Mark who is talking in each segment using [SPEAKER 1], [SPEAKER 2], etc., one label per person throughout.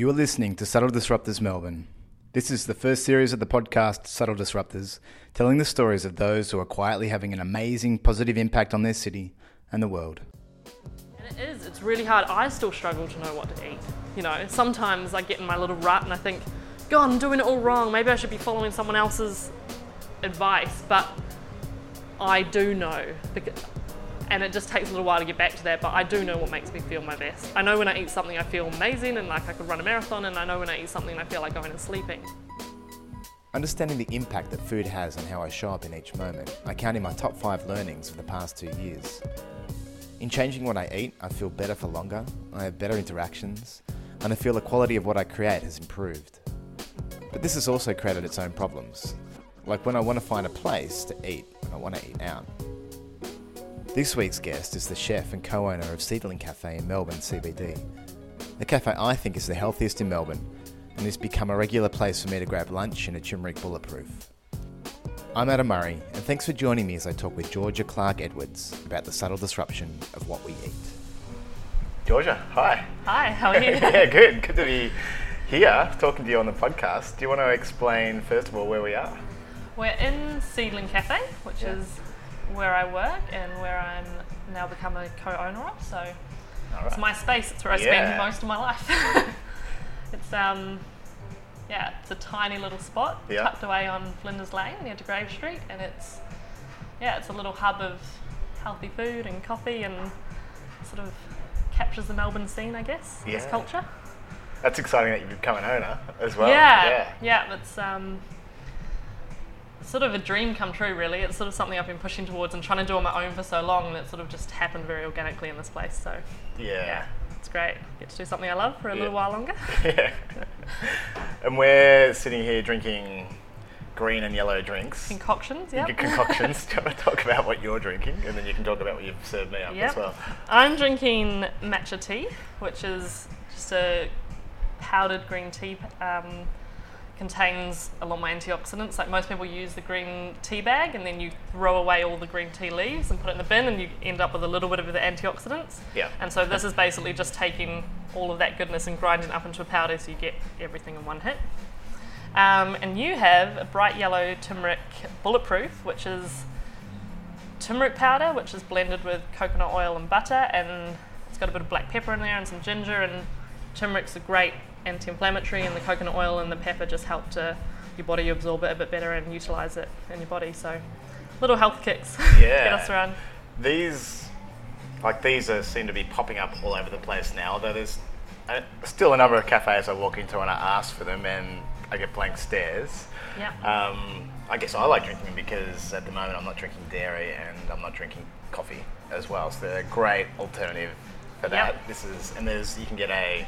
[SPEAKER 1] You are listening to Subtle Disruptors Melbourne. This is the first series of the podcast Subtle Disruptors, telling the stories of those who are quietly having an amazing positive impact on their city and the world.
[SPEAKER 2] And it is, it's really hard. I still struggle to know what to eat. You know, sometimes I get in my little rut and I think, God, I'm doing it all wrong. Maybe I should be following someone else's advice. But I do know. And it just takes a little while to get back to that, but I do know what makes me feel my best. I know when I eat something I feel amazing and like I could run a marathon, and I know when I eat something I feel like going and sleeping.
[SPEAKER 1] Understanding the impact that food has on how I show up in each moment, I count in my top five learnings of the past two years. In changing what I eat, I feel better for longer, I have better interactions, and I feel the quality of what I create has improved. But this has also created its own problems, like when I want to find a place to eat when I want to eat out. This week's guest is the chef and co owner of Seedling Cafe in Melbourne CBD. The cafe I think is the healthiest in Melbourne and has become a regular place for me to grab lunch in a turmeric bulletproof. I'm Adam Murray, and thanks for joining me as I talk with Georgia Clarke-Edwards about the subtle disruption of what we eat. Georgia, hi.
[SPEAKER 2] Hi, how are you?
[SPEAKER 1] yeah, good. Good to be here talking to you on the podcast. Do you want to explain, first of all, where we are?
[SPEAKER 2] We're in Seedling Cafe, which yeah. is where I work and where I'm now become a co-owner of. So right. it's my space. It's where I yeah. spend most of my life. it's um, yeah, it's a tiny little spot yeah. tucked away on Flinders Lane near Degraves Street, and it's yeah, it's a little hub of healthy food and coffee, and sort of captures the Melbourne scene, I guess. Yeah. This culture.
[SPEAKER 1] That's exciting that you've become an owner as well.
[SPEAKER 2] Yeah, yeah, yeah it's um, sort of a dream come true, really. It's sort of something I've been pushing towards and trying to do on my own for so long, and it sort of just happened very organically in this place. So
[SPEAKER 1] yeah,
[SPEAKER 2] yeah it's great. Get to do something I love for a yeah. little while longer.
[SPEAKER 1] yeah. and we're sitting here drinking green and yellow drinks.
[SPEAKER 2] Concoctions, yeah.
[SPEAKER 1] Concoctions. do you want to talk about what you're drinking, and then you can talk about what you've served me up yep. as well.
[SPEAKER 2] I'm drinking matcha tea, which is just a powdered green tea. Um, contains a lot more antioxidants. Like most people use the green tea bag and then you throw away all the green tea leaves and put it in the bin and you end up with a little bit of the antioxidants.
[SPEAKER 1] Yeah.
[SPEAKER 2] And so this is basically just taking all of that goodness and grinding up into a powder so you get everything in one hit. Um, and you have a bright yellow turmeric bulletproof, which is turmeric powder, which is blended with coconut oil and butter, and it's got a bit of black pepper in there and some ginger. And turmeric's a great anti-inflammatory, and the coconut oil and the pepper just help to your body absorb it a bit better and utilize it in your body. So, little health kicks
[SPEAKER 1] yeah.
[SPEAKER 2] get us around.
[SPEAKER 1] These, like these, are, seem to be popping up all over the place now. Although there's uh, still a number of cafes I walk into and I ask for them, and I get blank stares.
[SPEAKER 2] Yeah.
[SPEAKER 1] Um, I guess I like drinking them because at the moment I'm not drinking dairy and I'm not drinking coffee as well. So they're a great alternative for that. Yep. This is and there's you can get a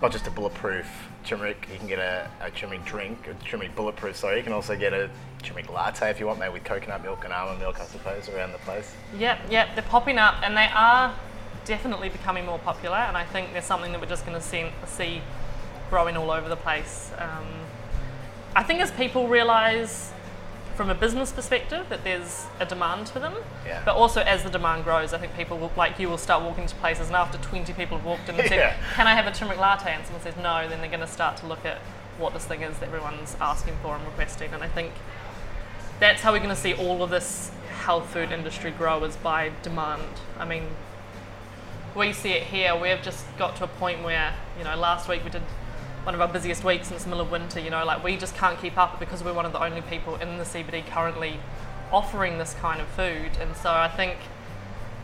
[SPEAKER 1] not just a bulletproof turmeric. You can get a, a turmeric drink, a turmeric bulletproof. Sorry, you can also get a turmeric latte if you want, made with coconut milk and almond milk, I suppose, around the place.
[SPEAKER 2] Yep, yep. They're popping up, and they are definitely becoming more popular. And I think there's something that we're just going to see, growing all over the place. Um, I think as people realise from a business perspective that there's a demand for them.
[SPEAKER 1] Yeah.
[SPEAKER 2] But also as the demand grows, I think people will, like you will start walking to places and after 20 people have walked in and said, can I have a turmeric latte? And someone says no, then they're going to start to look at what this thing is that everyone's asking for and requesting. And I think that's how we're going to see all of this health food industry grow is by demand. I mean, we see it here. We've just got to a point where, you know, last week we did one of our busiest weeks in the middle of winter. You know, like we just can't keep up because we're one of the only people in the CBD currently offering this kind of food, and so I think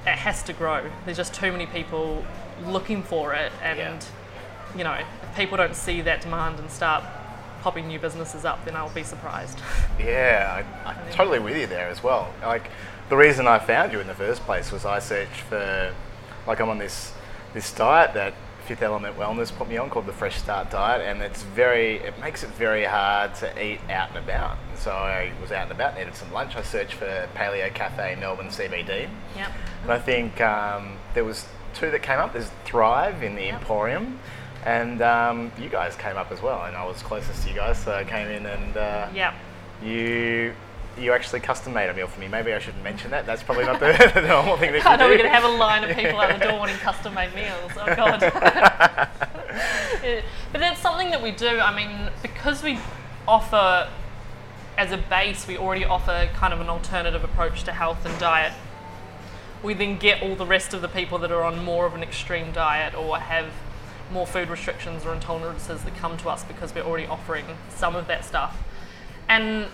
[SPEAKER 2] it has to grow. There's just too many people looking for it, and yeah. you know, if people don't see that demand and start popping new businesses up, then I'll be surprised.
[SPEAKER 1] Yeah, I, I'm totally with you there as well. Like the reason I found you in the first place was I searched for, like I'm on this this diet that Fifth Element Wellness put me on called the Fresh Start Diet, and it's very it makes it very hard to eat out and about. So I was out and about, needed some lunch. I searched for Paleo Cafe Melbourne CBD.
[SPEAKER 2] Yep.
[SPEAKER 1] And I think um, there was two that came up. There's Thrive in the yep. Emporium, and um, you guys came up as well. And I was closest to you guys, so I came in and uh,
[SPEAKER 2] yep.
[SPEAKER 1] you you actually custom made a meal for me. Maybe I shouldn't mention that. That's probably not the, the normal thing that you
[SPEAKER 2] I
[SPEAKER 1] know
[SPEAKER 2] we're going to have a line of people out the door wanting custom made meals. Oh God. Yeah, but it's something that we do. I mean, because we offer, as a base, we already offer kind of an alternative approach to health and diet. We then get all the rest of the people that are on more of an extreme diet or have more food restrictions or intolerances that come to us because we're already offering some of that stuff. And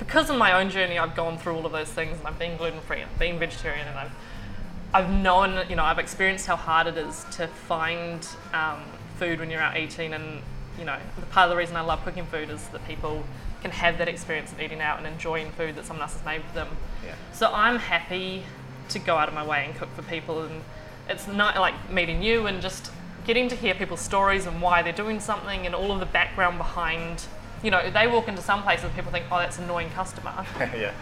[SPEAKER 2] because in my own journey, I've gone through all of those things, and I've been gluten free, I've been vegetarian, and I've I've known, you know, I've experienced how hard it is to find um, food when you're out eating, and you know, part of the reason I love cooking food is that people can have that experience of eating out and enjoying food that someone else has made for them.
[SPEAKER 1] Yeah.
[SPEAKER 2] So I'm happy to go out of my way and cook for people, and it's not like meeting you and just getting to hear people's stories and why they're doing something and all of the background behind. You know, they walk into some places, people think, oh, that's an annoying customer.
[SPEAKER 1] yeah.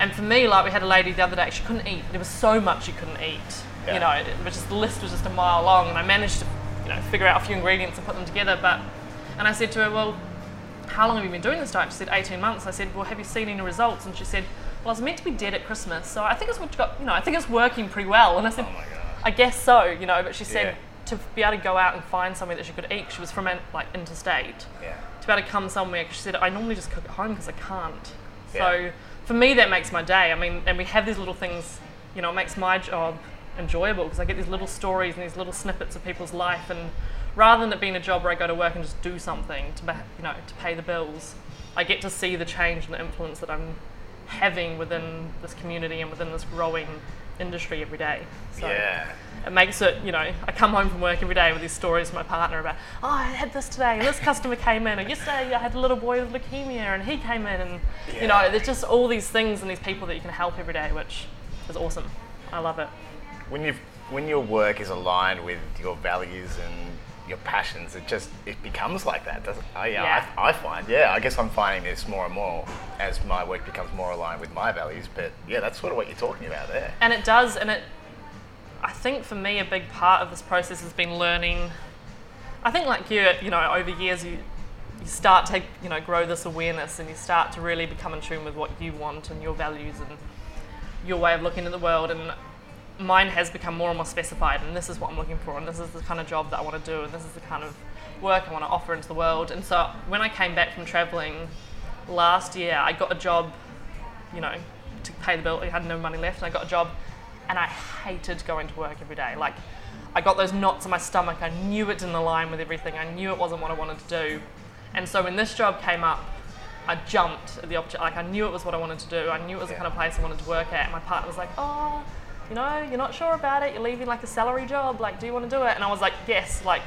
[SPEAKER 2] And for me, like we had a lady the other day, she couldn't eat. There was so much she couldn't eat.
[SPEAKER 1] Yeah.
[SPEAKER 2] You know, it was just the list was just a mile long, and I managed to, you know, figure out a few ingredients and put them together. But, and I said to her, well, how long have you been doing this diet? She said 18 months. I said, well, have you seen any results? And she said, well, I was meant to be dead at Christmas, so I think it's got, you know, I think it's working pretty well. And I said,
[SPEAKER 1] Oh my god.
[SPEAKER 2] I guess so, you know. But she said
[SPEAKER 1] Yeah.
[SPEAKER 2] to be able to go out and find somewhere that she could eat. She was from like interstate
[SPEAKER 1] Yeah.
[SPEAKER 2] To be able to come somewhere. she said, I normally just cook at home because I can't.
[SPEAKER 1] Yeah.
[SPEAKER 2] So for me, that makes my day. I mean, and we have these little things, you know, it makes my job enjoyable because I get these little stories and these little snippets of people's life. And rather than it being a job where I go to work and just do something to, you know, to pay the bills, I get to see the change and the influence that I'm having within this community and within this growing industry every day. So
[SPEAKER 1] Yeah.
[SPEAKER 2] it makes it, you know, I come home from work every day with these stories from my partner about, oh, I had this today, and this customer came in, or yesterday I had a little boy with leukemia, and he came in, and, you know, there's just all these things and these people that you can help every day, which is awesome. I love it.
[SPEAKER 1] When you when your work is aligned with your values and your passions, it just it becomes like that, doesn't? Oh yeah,
[SPEAKER 2] Yeah.
[SPEAKER 1] I, I find. Yeah, I guess I'm finding this more and more as my work becomes more aligned with my values. But yeah, that's sort of what you're talking about there.
[SPEAKER 2] And it does, and it, I think for me, a big part of this process has been learning. I think, like you, you know, over years, you, you start to, you know, grow this awareness and you start to really become in tune with what you want and your values and your way of looking at the world. And mine has become more and more specified, and this is what I'm looking for, and this is the kind of job that I want to do, and this is the kind of work I want to offer into the world. And so when I came back from traveling last year, I got a job you know, to pay the bill. I had no money left, and I got a job, and I hated going to work every day. Like, I got those knots in my stomach. I knew it didn't align with everything. I knew it wasn't what I wanted to do, and so when this job came up, I jumped at the opportunity. Like, I knew it was what I wanted to do. I knew it was the kind of place I wanted to work at. And my partner was like, "Oh, you know, you're not sure about it. You're leaving like a salary job. Like, do you want to do it?" And I was like, "Yes." Like,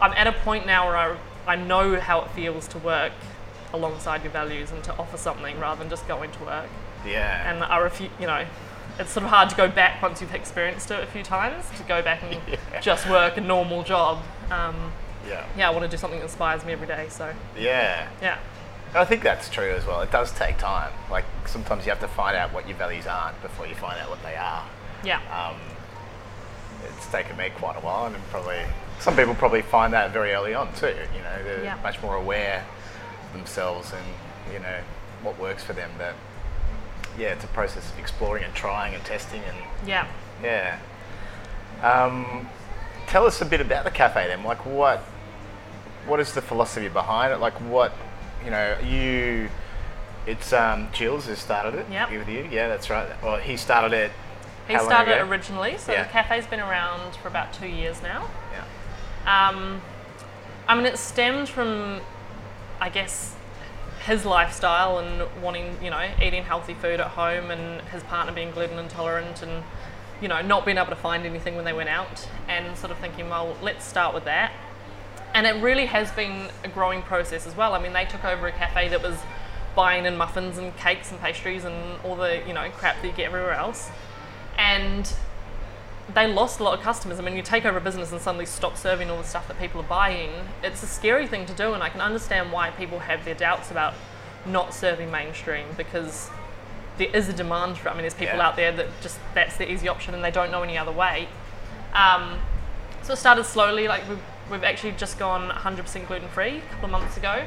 [SPEAKER 2] I'm at a point now where I, I know how it feels to work alongside your values and to offer something rather than just going to work.
[SPEAKER 1] Yeah.
[SPEAKER 2] And I refu- you know, it's sort of hard to go back once you've experienced it a few times to go back and
[SPEAKER 1] Yeah.
[SPEAKER 2] just work a normal job. Um,
[SPEAKER 1] yeah.
[SPEAKER 2] yeah, I want to do something that inspires me every day. So
[SPEAKER 1] Yeah.
[SPEAKER 2] yeah,
[SPEAKER 1] I think that's true as well. It does take time. Like sometimes you have to find out what your values aren't before you find out what they are.
[SPEAKER 2] Yeah,
[SPEAKER 1] Um, it's taken me quite a while, and probably some people probably find that very early on too. You know, they're
[SPEAKER 2] Yeah.
[SPEAKER 1] much more aware of themselves and you know what works for them. But yeah, it's a process of exploring and trying and testing and
[SPEAKER 2] yeah.
[SPEAKER 1] yeah. Um, tell us a bit about the cafe then. Like what what is the philosophy behind it? Like what you know you. It's um, Jules who started it
[SPEAKER 2] Yep.
[SPEAKER 1] with you. Yeah, that's right. Well, he started it.
[SPEAKER 2] He
[SPEAKER 1] how
[SPEAKER 2] started originally, so
[SPEAKER 1] Yeah.
[SPEAKER 2] the cafe's been around for about two years now.
[SPEAKER 1] Yeah.
[SPEAKER 2] Um, I mean, it stemmed from, I guess, his lifestyle and wanting, you know, eating healthy food at home and his partner being gluten intolerant and, you know, not being able to find anything when they went out and sort of thinking, well, let's start with that. And it really has been a growing process as well. I mean, they took over a cafe that was buying in muffins and cakes and pastries and all the, you know, crap that you get everywhere else. And they lost a lot of customers. I mean, you take over a business and suddenly stop serving all the stuff that people are buying. It's a scary thing to do, and I can understand why people have their doubts about not serving mainstream because there is a demand for it. I mean, there's people
[SPEAKER 1] Yeah.
[SPEAKER 2] out there that just that's the easy option and they don't know any other way. Um, so it started slowly. Like we've, we've actually just gone 100% gluten free a couple of months ago.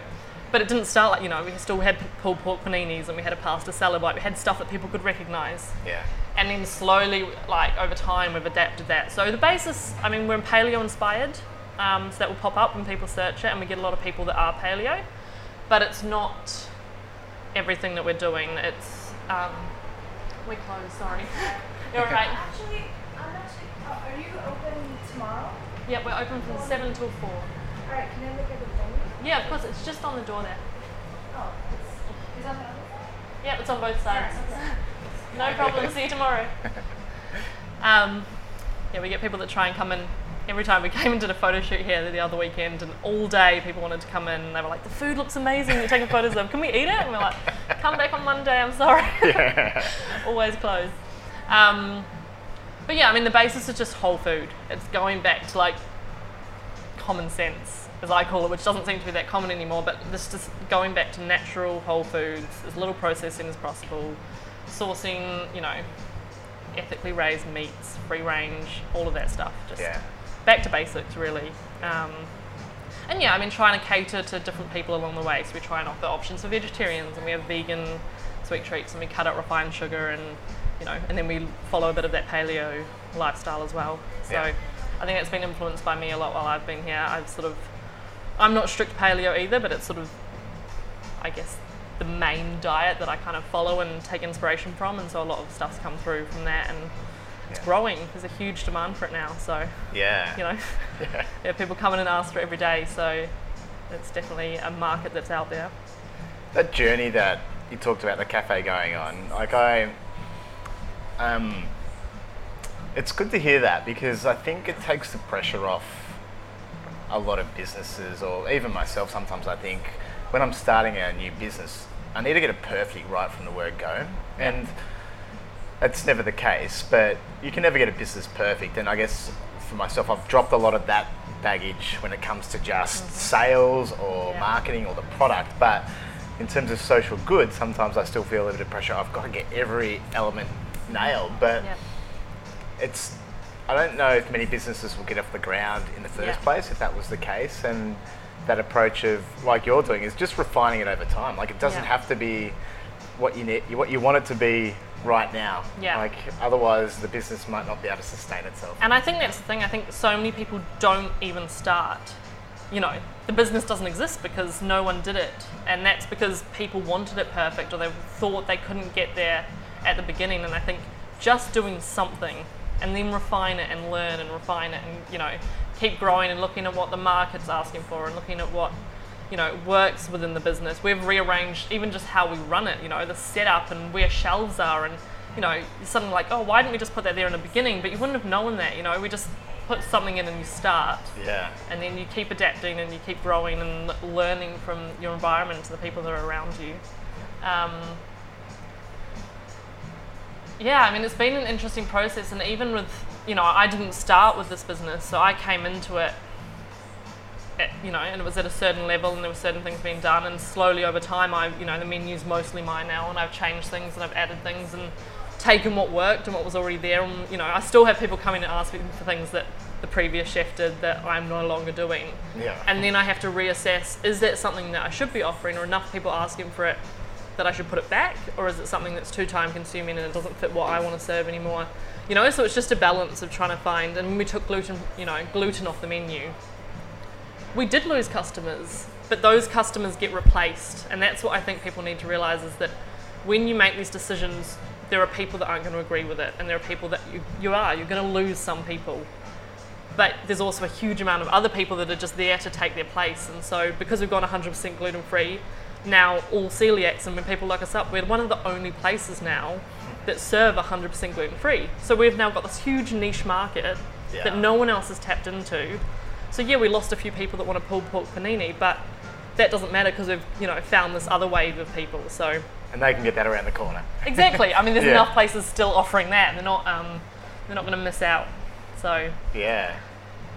[SPEAKER 2] But it didn't start like, you know, we still had pulled pork paninis and we had a pasta salad. Like we had stuff that people could recognise
[SPEAKER 1] Yeah.
[SPEAKER 2] and then slowly, like over time, we've adapted that. So the basis, I mean, we're paleo inspired. Um, so that will pop up when people search it, and we get a lot of people that are paleo. But it's not everything that we're doing. It's um, we're closed. Sorry. You're all right.
[SPEAKER 3] Actually, I'm actually. Uh, are you open tomorrow?
[SPEAKER 2] Yeah, we're open from seven till four.
[SPEAKER 3] All right. Can I look at the menu?
[SPEAKER 2] Yeah, of course. It's just on the door there.
[SPEAKER 3] Oh, it's, is on the other side?
[SPEAKER 2] Yeah, it's on both sides.
[SPEAKER 3] Alright,
[SPEAKER 2] No problem. See you tomorrow. Um, yeah, we get people that try and come in every time. We came and did a photo shoot here the other weekend, and all day people wanted to come in. And they were like, "The food looks amazing. You're taking photos of. Them. Can we eat it?" And we're like, "Come back on Monday. I'm sorry. Always closed." Um, but yeah, I mean, the basis is just whole food. It's going back to like common sense, as I call it, which doesn't seem to be that common anymore. But this just going back to natural whole foods, as little processing as possible, sourcing, you know, ethically raised meats, free range, all of that stuff. Just
[SPEAKER 1] Yeah.
[SPEAKER 2] back to basics, really. Um, and yeah, I mean, trying to cater to different people along the way. So we try and offer options for vegetarians, and we have vegan sweet treats, and we cut out refined sugar, and you know, and then we follow a bit of that paleo lifestyle as well. So
[SPEAKER 1] Yeah.
[SPEAKER 2] I think it's been influenced by me a lot while I've been here. I've sort of, I'm not strict paleo either, but it's sort of, I guess, the main diet that I kind of follow and take inspiration from, and so a lot of stuff's come through from that, and it's
[SPEAKER 1] Yeah.
[SPEAKER 2] growing. There's a huge demand for it now, so
[SPEAKER 1] Yeah.
[SPEAKER 2] you know,
[SPEAKER 1] Yeah.
[SPEAKER 2] yeah, people come in and ask for it every day, so it's definitely a market that's out there.
[SPEAKER 1] That journey that you talked about the cafe going on, like I, um, it's good to hear that because I think it takes the pressure off a lot of businesses, or even myself. Sometimes I think when I'm starting a new business, I need to get it perfect right from the word go, and that's never the case. But you can never get a business perfect, and I guess for myself, I've dropped a lot of that baggage when it comes to just mm-hmm. sales or
[SPEAKER 2] Yeah.
[SPEAKER 1] marketing or the product. But in terms of social good, sometimes I still feel a little bit of pressure. I've got to get every element nailed, but it's I don't know if many businesses will get off the ground in the first
[SPEAKER 2] Yeah.
[SPEAKER 1] place if that was the case and that approach of like you're doing is just refining it over time like it doesn't
[SPEAKER 2] Yeah.
[SPEAKER 1] have to be what you need what you want it to be right now
[SPEAKER 2] Yeah.
[SPEAKER 1] like otherwise the business might not be able to sustain itself
[SPEAKER 2] And I think that's the thing. I think so many people don't even start. You know, the business doesn't exist because no one did it, and that's because people wanted it perfect or they thought they couldn't get there at the beginning. And I think just doing something and then refine it and learn and refine it and you know keep growing and looking at what the market's asking for and looking at what you know works within the business. We've rearranged even just how we run it. You know, the setup and where shelves are and you know, suddenly like, oh, why didn't we just put that there in the beginning? But you wouldn't have known that, you know, we just put something in and you start.
[SPEAKER 1] yeah
[SPEAKER 2] And then you keep adapting and you keep growing and learning from your environment to the people that are around you. Um, yeah, I mean, it's been an interesting process. And even with, you know, I didn't start with this business, so I came into it at, you know, and it was at a certain level, and there were certain things being done, and slowly over time, I, you know, the menu's mostly mine now, and I've changed things and I've added things and taken what worked and what was already there, and you know, I still have people coming and asking for things that the previous chef did that I'm no longer doing,
[SPEAKER 1] Yeah.
[SPEAKER 2] and then I have to reassess: is that something that I should be offering, or enough people asking for it that I should put it back, or is it something that's too time consuming and it doesn't fit what I want to serve anymore? You know, so it's just a balance of trying to find. And when we took gluten, you know, gluten off the menu, we did lose customers, but those customers get replaced. And that's what I think people need to realize is that when you make these decisions, there are people that aren't going to agree with it, and there are people that you, you are. You're going to lose some people. But there's also a huge amount of other people that are just there to take their place. And so, because we've gone 100% gluten free, now all celiacs, and when people look us up, we're one of the only places now that serve 100% gluten free. So, we've now got this huge niche market
[SPEAKER 1] Yeah.
[SPEAKER 2] that no one else has tapped into. So yeah, we lost a few people that want a pulled pork panini, but that doesn't matter because we've you know found this other wave of people. So
[SPEAKER 1] and they can get that around the corner
[SPEAKER 2] exactly, I mean, there's
[SPEAKER 1] Yeah.
[SPEAKER 2] enough places still offering that. And they're not um, they're not going to miss out. So
[SPEAKER 1] yeah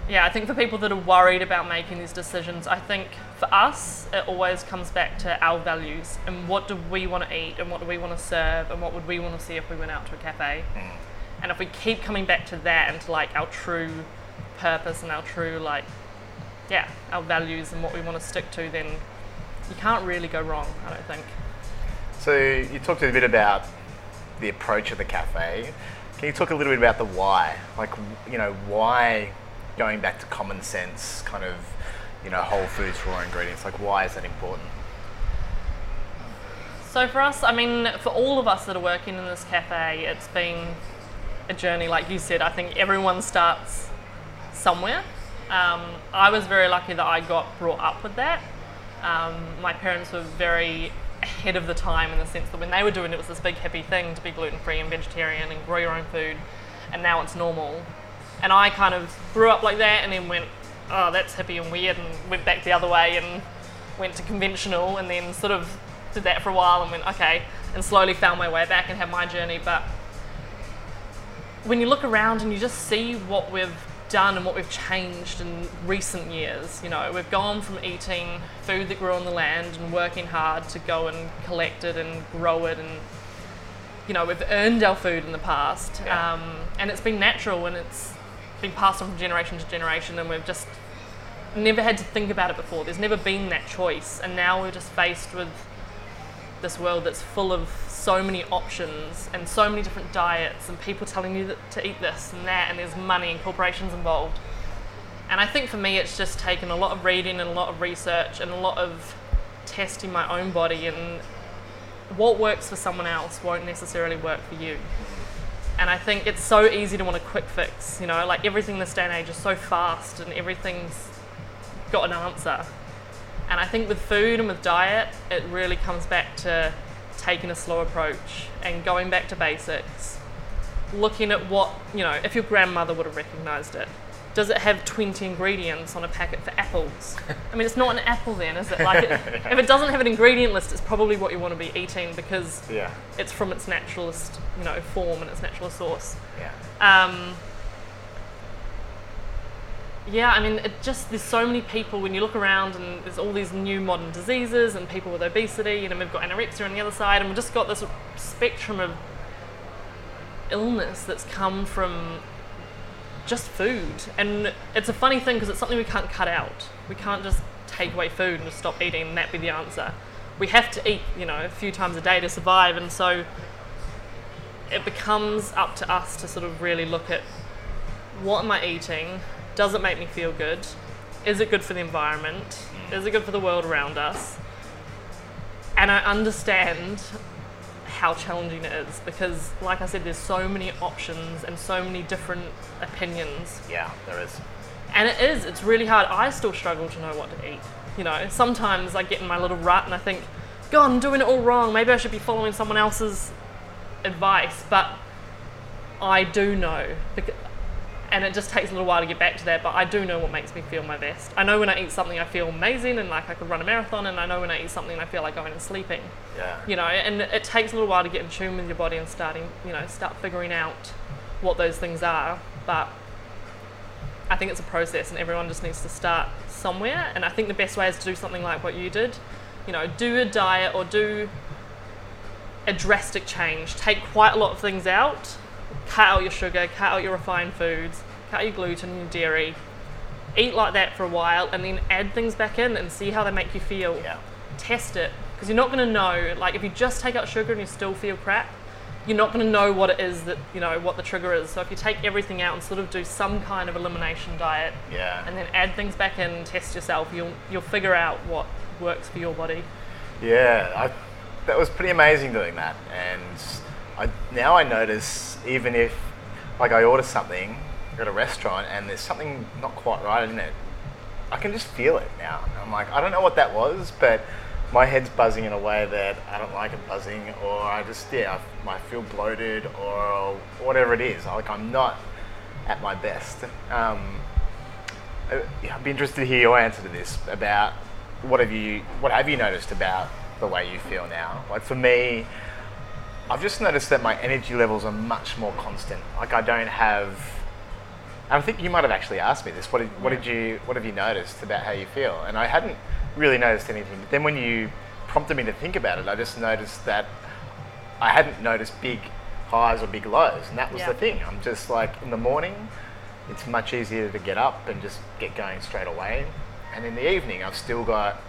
[SPEAKER 2] yeah, I think for people that are worried about making these decisions, I think for us it always comes back to our values and what do we want to eat and what do we want to serve and what would we want to see if we went out to a cafe. Mm. And if we keep coming back to that and to like our true purpose and our true like yeah, our values and what we want to stick to, then you can't really go wrong, I don't think.
[SPEAKER 1] So you talked a bit about the approach of the cafe. Can you talk a little bit about the why? Like, you know, why going back to common sense, kind of, you know, whole foods, raw ingredients? Like, why is that important?
[SPEAKER 2] So for us, I mean, for all of us that are working in this cafe, it's been a journey. Like you said, I think everyone starts somewhere. Um, I was very lucky that I got brought up with that. Um, my parents were very ahead of the time in the sense that when they were doing it, it was this big happy thing to be gluten free and vegetarian and grow your own food, and now it's normal. And I kind of grew up like that and then went, oh, that's hippie and weird, and went back the other way and went to conventional, and then sort of did that for a while and went, okay, and slowly found my way back and had my journey. But when you look around and you just see what we've done and what we've changed in recent years, you know, we've gone from eating food that grew on the land and working hard to go and collect it and grow it and you know, we've earned our food in the past,
[SPEAKER 1] Yeah.
[SPEAKER 2] um, and it's been natural and it's been passed on from generation to generation, and we've just never had to think about it before. There's never been that choice, and now we're just faced with this world that's full of so many options and so many different diets and people telling you to eat this and that and there's money and corporations involved. And I think for me it's just taken a lot of reading and a lot of research and a lot of testing my own body and what works for someone else won't necessarily work for you. And I think it's so easy to want a quick fix, you know, like everything this day and age is so fast and everything's got an answer. And I think with food and with diet, it really comes back to taking a slow approach and going back to basics. Looking at what, you know, if your grandmother would have recognized it. Does it have 20 ingredients on a packet for apples? I mean, it's not an apple then, is it? Like, it, if it doesn't have an ingredient list, it's probably what you want to be eating because
[SPEAKER 1] Yeah.
[SPEAKER 2] it's from its naturalist, you know, form and its natural source.
[SPEAKER 1] Yeah.
[SPEAKER 2] Um, yeah, I mean, it just there's so many people when you look around and there's all these new modern diseases and people with obesity, and we've got anorexia on the other side, and we've just got this spectrum of illness that's come from just food. And it's a funny thing because it's something we can't cut out. We can't just take away food and just stop eating and that be the answer. We have to eat, you know, a few times a day to survive, and so it becomes up to us to sort of really look at what am I eating? Does it make me feel good? Is it good for the environment? Is it good for the world around us? And I understand how challenging it is because, like I said, there's so many options and so many different opinions.
[SPEAKER 1] Yeah, there is.
[SPEAKER 2] And it is, it's really hard. I still struggle to know what to eat. You know, sometimes I get in my little rut and I think, God, I'm doing it all wrong. Maybe I should be following someone else's advice. But I do know. And it just takes a little while to get back to that, but I do know what makes me feel my best. I know when I eat something I feel amazing and like I could run a marathon, and I know when I eat something I feel like going and sleeping
[SPEAKER 1] Yeah.
[SPEAKER 2] you know, and it takes a little while to get in tune with your body and starting, you know, start figuring out what those things are. But I think it's a process, and everyone just needs to start somewhere. And I think the best way is to do something like what you did. You know, do a diet or do a drastic change. Take quite a lot of things out. Cut out your sugar, cut out your refined foods, cut out your gluten, and your dairy. Eat like that for a while, and then add things back in and see how they make you feel
[SPEAKER 1] Yeah.
[SPEAKER 2] test it because you're not going to know like if you just take out sugar and you still feel crap you're not going to know what it is that you know what the trigger is so if you take everything out and sort of do some kind of elimination diet
[SPEAKER 1] Yeah.
[SPEAKER 2] and then add things back in and test yourself you'll you'll figure out what works for your body
[SPEAKER 1] Yeah, I, that was pretty amazing doing that. And I, now I notice, even if, like, I order something at a restaurant and there's something not quite right in it, I can just feel it now. I'm like, I don't know what that was, but my head's buzzing in a way that I don't like it buzzing, or I just, yeah, I might feel bloated, or whatever it is. Like, I'm not at my best. Um, I'd be interested to hear your answer to this about what have you what have you noticed about the way you feel now? Like for me, I've just noticed that my energy levels are much more constant. Like I don't have. I think you might have actually asked me this. What did, what did you what have you noticed about how you feel? And I hadn't really noticed anything. But then when you prompted me to think about it, I just noticed that I hadn't noticed big highs or big lows, and that was
[SPEAKER 2] Yeah.
[SPEAKER 1] the thing. I'm just like in the morning, it's much easier to get up and just get going straight away. And in the evening, I've still got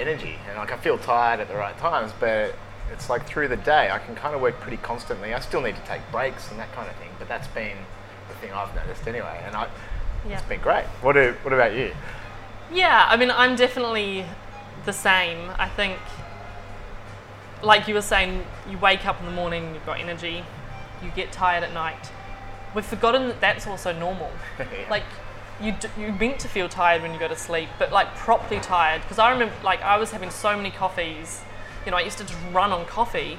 [SPEAKER 1] energy, and like I feel tired at the right times, but it's like through the day, I can kind of work pretty constantly. I still need to take breaks and that kind of thing, but that's been the thing I've noticed anyway. And I,
[SPEAKER 2] Yeah.
[SPEAKER 1] It's been great. What, do, what about you?
[SPEAKER 2] Yeah, I mean, I'm definitely the same. I think, like you were saying, you wake up in the morning, you've got energy, you get tired at night. We've forgotten that that's also normal.
[SPEAKER 1] Yeah.
[SPEAKER 2] Like, you d- you're meant to feel tired when you go to sleep, but like properly tired. Because I remember, like, I was having so many coffees. You know, I used to just run on coffee,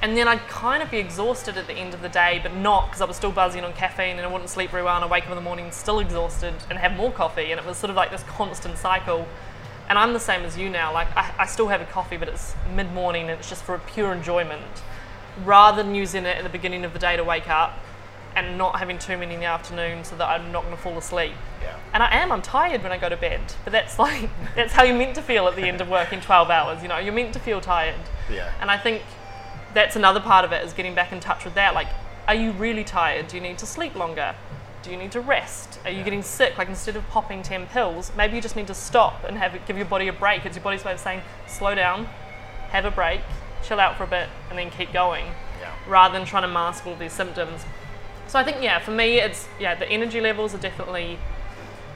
[SPEAKER 2] and then I'd kind of be exhausted at the end of the day, but not because I was still buzzing on caffeine and I wouldn't sleep very well. And I'd wake up in the morning still exhausted and have more coffee, and it was sort of like this constant cycle. And I'm the same as you now. Like I, I still have a coffee, but it's mid morning and it's just for pure enjoyment, rather than using it at the beginning of the day to wake up and not having too many in the afternoon so that I'm not going to fall asleep.
[SPEAKER 1] Yeah.
[SPEAKER 2] And I am. I'm tired when I go to bed, but that's like that's how you're meant to feel at the end of working 12 hours. You know, you're meant to feel tired.
[SPEAKER 1] Yeah.
[SPEAKER 2] And I think that's another part of it is getting back in touch with that. Like, are you really tired? Do you need to sleep longer? Do you need to rest? Are you getting sick? Like instead of popping 10 pills, maybe you just need to stop and have it, give your body a break. It's your body's way of saying, slow down, have a break, chill out for a bit, and then keep going,
[SPEAKER 1] Yeah.
[SPEAKER 2] rather than trying to mask all these symptoms. So I think, yeah, for me, it's yeah, the energy levels are definitely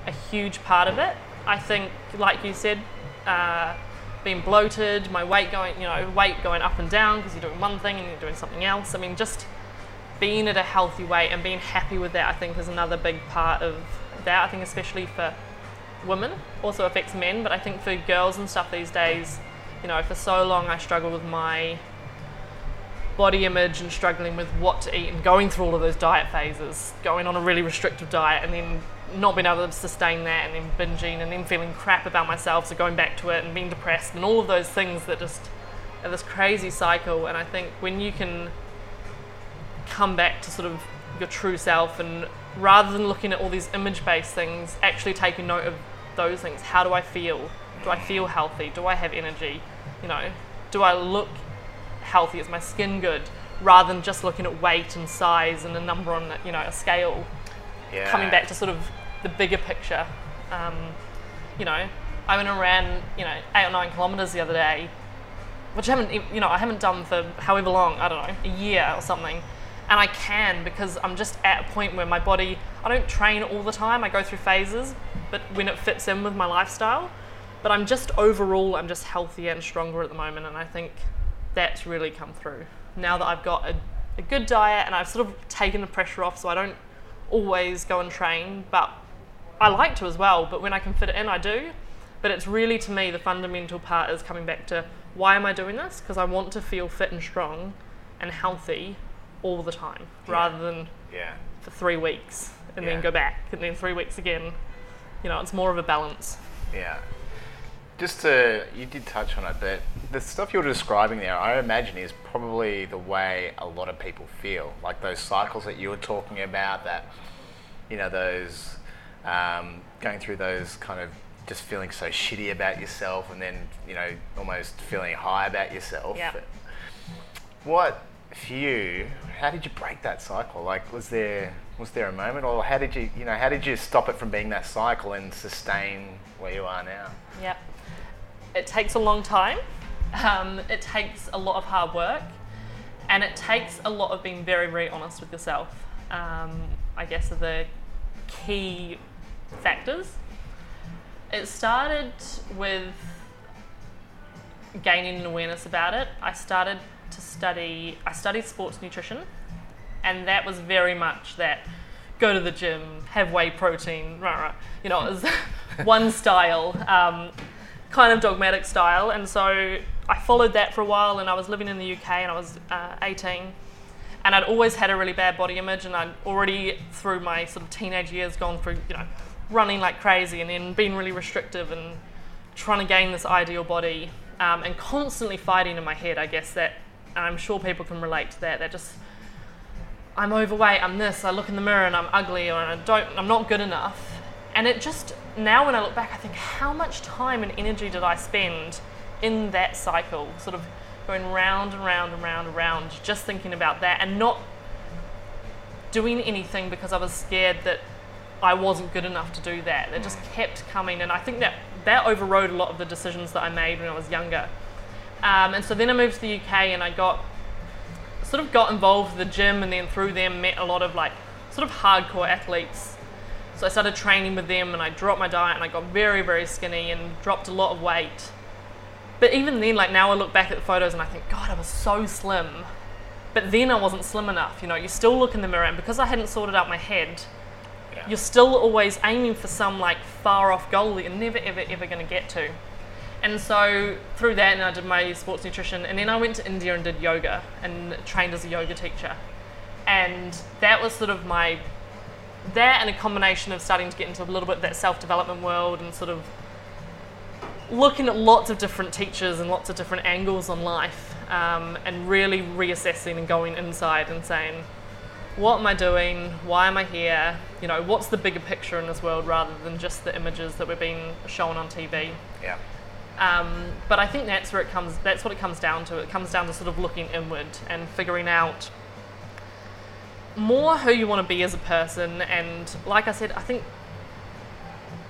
[SPEAKER 2] a huge part of it. I think, like you said, uh, being bloated, my weight going, you know, weight going up and down because you're doing one thing and you're doing something else. I mean, just being at a healthy weight and being happy with that, I think, is another big part of that. I think, especially for women, also affects men, but I think for girls and stuff these days, you know, for so long I struggled with my body image and struggling with what to eat and going through all of those diet phases, going on a really restrictive diet and then not being able to sustain that and then binging and then feeling crap about myself, so going back to it and being depressed and all of those things that just are this crazy cycle. And I think when you can come back to sort of your true self and rather than looking at all these image based things, actually taking note of those things. How do I feel? Do I feel healthy? Do I have energy? You know, do I look healthy? Is my skin good? Rather than just looking at weight and size and a number on you know a scale.
[SPEAKER 1] Yeah.
[SPEAKER 2] Coming back to sort of the bigger picture. Um, you know, I went and ran you know eight or nine kilometers the other day, which I haven't you know I haven't done for however long I don't know a year or something. And I can because I'm just at a point where my body, I don't train all the time, I go through phases, but when it fits in with my lifestyle. But I'm just overall, I'm just healthier and stronger at the moment, and I think that's really come through. Now that I've got a, a good diet and I've sort of taken the pressure off, so I don't always go and train, but I like to as well, but when I can fit it in, I do. But it's really to me the fundamental part is coming back to why am I doing this? Because I want to feel fit and strong and healthy all the time rather than
[SPEAKER 1] Yeah.
[SPEAKER 2] for three weeks and
[SPEAKER 1] Yeah.
[SPEAKER 2] then go back and then three weeks again. You know, it's more of a balance.
[SPEAKER 1] Yeah. Just to, you did touch on it, but the stuff you're describing there, I imagine is probably the way a lot of people feel. Like those cycles that you were talking about, that, you know, those, um, going through those kind of just feeling so shitty about yourself and then, you know, almost feeling high about yourself.
[SPEAKER 2] Yeah.
[SPEAKER 1] What, for you, how did you break that cycle? Like, was there, was there a moment or how did you, you know, how did you stop it from being that cycle and sustain where you are now?
[SPEAKER 2] Yep. It takes a long time. Um, it takes a lot of hard work, and it takes a lot of being very, very honest with yourself. Um, I guess are the key factors. It started with gaining an awareness about it. I started to study. I studied sports nutrition, and that was very much that go to the gym, have whey protein, rah, rah. you know, it was one style, um, kind of dogmatic style. And so I followed that for a while, and I was living in the UK, and I was uh, 18, and I'd always had a really bad body image, and I'd already through my sort of teenage years gone through, you know, running like crazy, and then being really restrictive and trying to gain this ideal body, um, and constantly fighting in my head. I guess that, I'm sure people can relate to that. That just I'm overweight, I'm this, I look in the mirror and I'm ugly or I don't I'm not good enough. And it just now when I look back I think how much time and energy did I spend in that cycle, sort of going round and round and round and round, just thinking about that and not doing anything because I was scared that I wasn't good enough to do that. It just kept coming and I think that that overrode a lot of the decisions that I made when I was younger. Um, and so then I moved to the UK and I got sort of got involved with the gym and then through them met a lot of like sort of hardcore athletes So I started training with them and I dropped my diet and I got very, very skinny and dropped a lot of weight. But even then, like now I look back at the photos and I think, God, I was so slim. But then I wasn't slim enough. You know, you still look in the mirror and because I hadn't sorted out my head,
[SPEAKER 1] Yeah.
[SPEAKER 2] you're still always aiming for some like far off goal that you're never ever ever going to get to. And so through that, and I did my sports nutrition, and then I went to India and did yoga and trained as a yoga teacher. And that was sort of my that and a combination of starting to get into a little bit of that self development world and sort of looking at lots of different teachers and lots of different angles on life um, and really reassessing and going inside and saying, what am I doing? Why am I here? You know, what's the bigger picture in this world rather than just the images that we're being shown on TV?
[SPEAKER 1] Yeah.
[SPEAKER 2] Um, but I think that's where it comes. That's what it comes down to. It comes down to sort of looking inward and figuring out more who you want to be as a person. And like I said, I think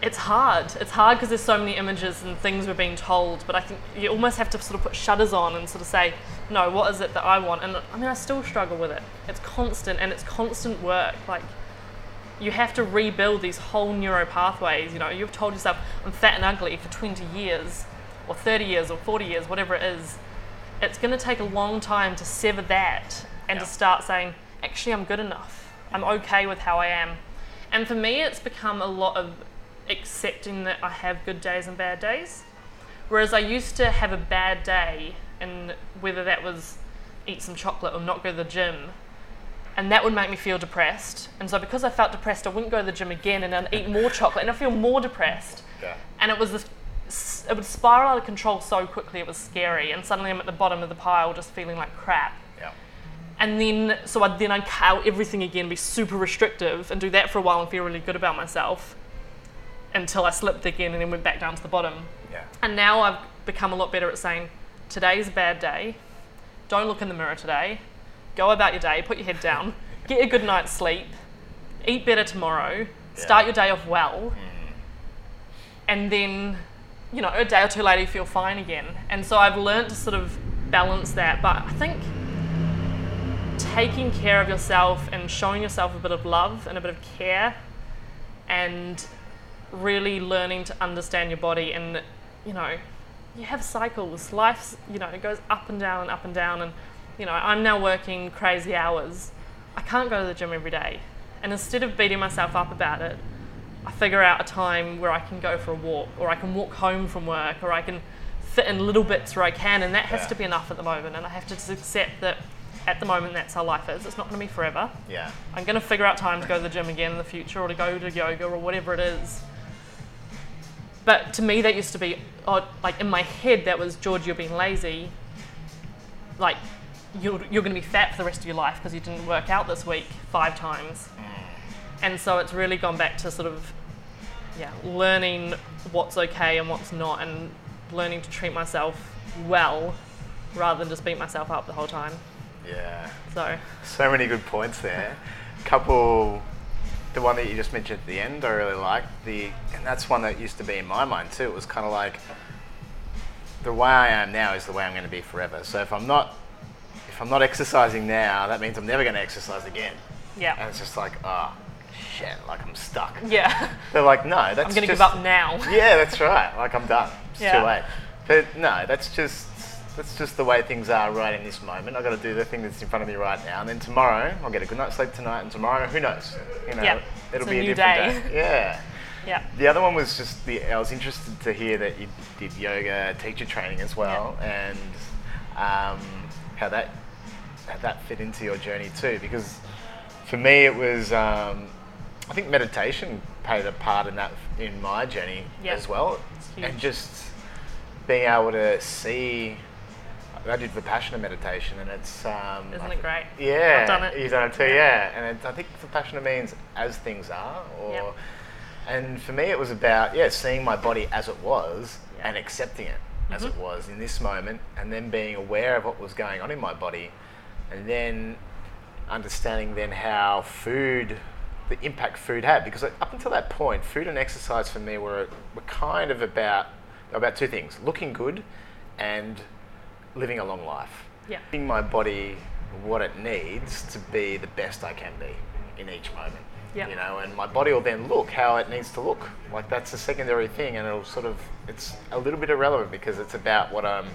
[SPEAKER 2] it's hard. It's hard because there's so many images and things we're being told. But I think you almost have to sort of put shutters on and sort of say, no, what is it that I want? And I mean, I still struggle with it. It's constant and it's constant work. Like you have to rebuild these whole neuro pathways. You know, you've told yourself, I'm fat and ugly for 20 years, or 30 years, or 40 years, whatever it is. It's going to take a long time to sever that and
[SPEAKER 1] Yeah.
[SPEAKER 2] to start saying, actually, I'm good enough. I'm okay with how I am. And for me, it's become a lot of accepting that I have good days and bad days. Whereas I used to have a bad day, and whether that was eat some chocolate or not go to the gym, and that would make me feel depressed. And so because I felt depressed, I wouldn't go to the gym again and then eat more chocolate, and I feel more depressed.
[SPEAKER 1] Yeah.
[SPEAKER 2] And it was this, it would spiral out of control so quickly. It was scary, and suddenly I'm at the bottom of the pile, just feeling like crap.
[SPEAKER 1] Yeah.
[SPEAKER 2] And then, so I'd then I'd cut out everything again, be super restrictive, and do that for a while and feel really good about myself, until I slipped again and then went back down to the bottom.
[SPEAKER 1] Yeah.
[SPEAKER 2] And now I've become a lot better at saying, today's a bad day. Don't look in the mirror today. Go about your day, put your head down, get a good night's sleep, eat better tomorrow, start your day off well, mm. and then, you know, a day or two later you feel fine again. And so I've learned to sort of balance that. But I think taking care of yourself and showing yourself a bit of love and a bit of care and really learning to understand your body and you know you have cycles. Life's you know it goes up and down and up and down and you know i'm now working crazy hours. I can't go to the gym every day. And instead of beating myself up about it i figure out a time where i can go for a walk or i can walk home from work or i can fit in little bits where i can. And that has
[SPEAKER 1] Yeah.
[SPEAKER 2] to be enough at the moment. And i have to just accept that at the moment that's how life is it's not going to be forever
[SPEAKER 1] Yeah.
[SPEAKER 2] I'm going to figure out time to go to the gym again in the future or to go to yoga or whatever it is. But to me, that used to be, oh, like in my head, that was George, you're being lazy. Like, you're, you're going to be fat for the rest of your life because you didn't work out this week five times. Mm. And so it's really gone back to sort of, yeah, learning what's okay and what's not and learning to treat myself well rather than just beat myself up the whole time.
[SPEAKER 1] Yeah.
[SPEAKER 2] So,
[SPEAKER 1] So many good points there. Couple, the one that you just mentioned at the end, I really liked the, and that's one that used to be in my mind too. It was kind of like the way I am now is the way I'm going to be forever. So if I'm not, if I'm not exercising now, that means I'm never going to exercise again.
[SPEAKER 2] Yeah.
[SPEAKER 1] And it's just like, ah, shit, like I'm stuck.
[SPEAKER 2] Yeah.
[SPEAKER 1] They're like, no, that's
[SPEAKER 2] I'm going to give up now.
[SPEAKER 1] Yeah, that's right. Like I'm done. It's
[SPEAKER 2] Yeah.
[SPEAKER 1] too late. But no, that's just that's just the way things are right in this moment. I've got to do the thing that's in front of me right now, and then tomorrow I'll get a good night's sleep tonight, and tomorrow, who knows? You know,
[SPEAKER 2] Yeah,
[SPEAKER 1] it'll
[SPEAKER 2] it's
[SPEAKER 1] be
[SPEAKER 2] a
[SPEAKER 1] a,
[SPEAKER 2] new
[SPEAKER 1] different
[SPEAKER 2] day.
[SPEAKER 1] day. Yeah.
[SPEAKER 2] Yeah.
[SPEAKER 1] The other one was just the. I was interested to hear that you did yoga teacher training as well, and um, how that how that fit into your journey too. Because for me, it was. Um, I think meditation played a part in that in my journey
[SPEAKER 2] Yeah.
[SPEAKER 1] as well, and just being able to see. I did Vipassana meditation, and it's. Um,
[SPEAKER 2] Isn't it great?
[SPEAKER 1] yeah,
[SPEAKER 2] I've done it.
[SPEAKER 1] You've done it too,
[SPEAKER 2] Yeah.
[SPEAKER 1] yeah. And it, I think Vipassana means as things are, or.
[SPEAKER 2] Yep.
[SPEAKER 1] And for me, it was about yeah, seeing my body as it was
[SPEAKER 2] Yeah.
[SPEAKER 1] and accepting it as
[SPEAKER 2] Mhm.
[SPEAKER 1] it was in this moment, and then being aware of what was going on in my body, and then understanding then how food, the impact food had. Because up until that point, food and exercise for me were were kind of about about two things: looking good, and living a long life
[SPEAKER 2] Yeah.
[SPEAKER 1] giving my body what it needs to be the best I can be in each moment.
[SPEAKER 2] Yep.
[SPEAKER 1] You know, and my body will then look how it needs to look. Like that's a secondary thing, and it'll sort of it's a little bit irrelevant because it's about what I'm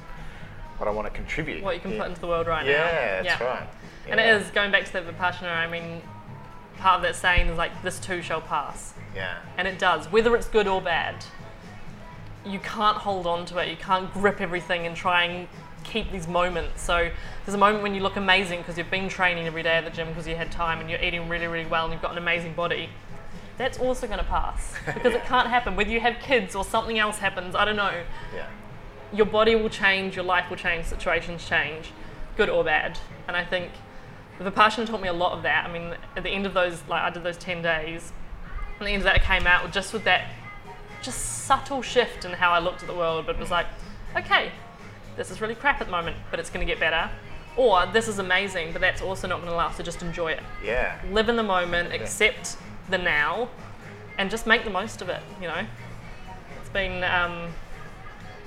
[SPEAKER 1] what I want to contribute.
[SPEAKER 2] what you can
[SPEAKER 1] yeah.
[SPEAKER 2] put into the world right now.
[SPEAKER 1] Yeah, that's right.
[SPEAKER 2] And it is going back to the Vipassana. I mean, part of that saying is like, "This too shall pass,"
[SPEAKER 1] Yeah.
[SPEAKER 2] and it does. Whether it's good or bad, you can't hold on to it. You can't grip everything and try and keep these moments. So there's a moment when you look amazing because you've been training every day at the gym because you had time and you're eating really, really well and you've got an amazing body. That's also going to pass because it can't happen. Whether you have kids or something else happens, I don't know.
[SPEAKER 1] Yeah.
[SPEAKER 2] your body will change, your life will change, situations change, good or bad. And I think the Vipassana taught me a lot of that. I mean, at the end of those, like I did those 10 days, and the end of that I came out just with that just subtle shift in how I looked at the world, but it was like, okay, this is really crap at the moment, but it's going to get better. Or this is amazing, but that's also not going to last, so just enjoy it.
[SPEAKER 1] Yeah.
[SPEAKER 2] Live in the moment, accept the now, and just make the most of it, you know? It's been, um,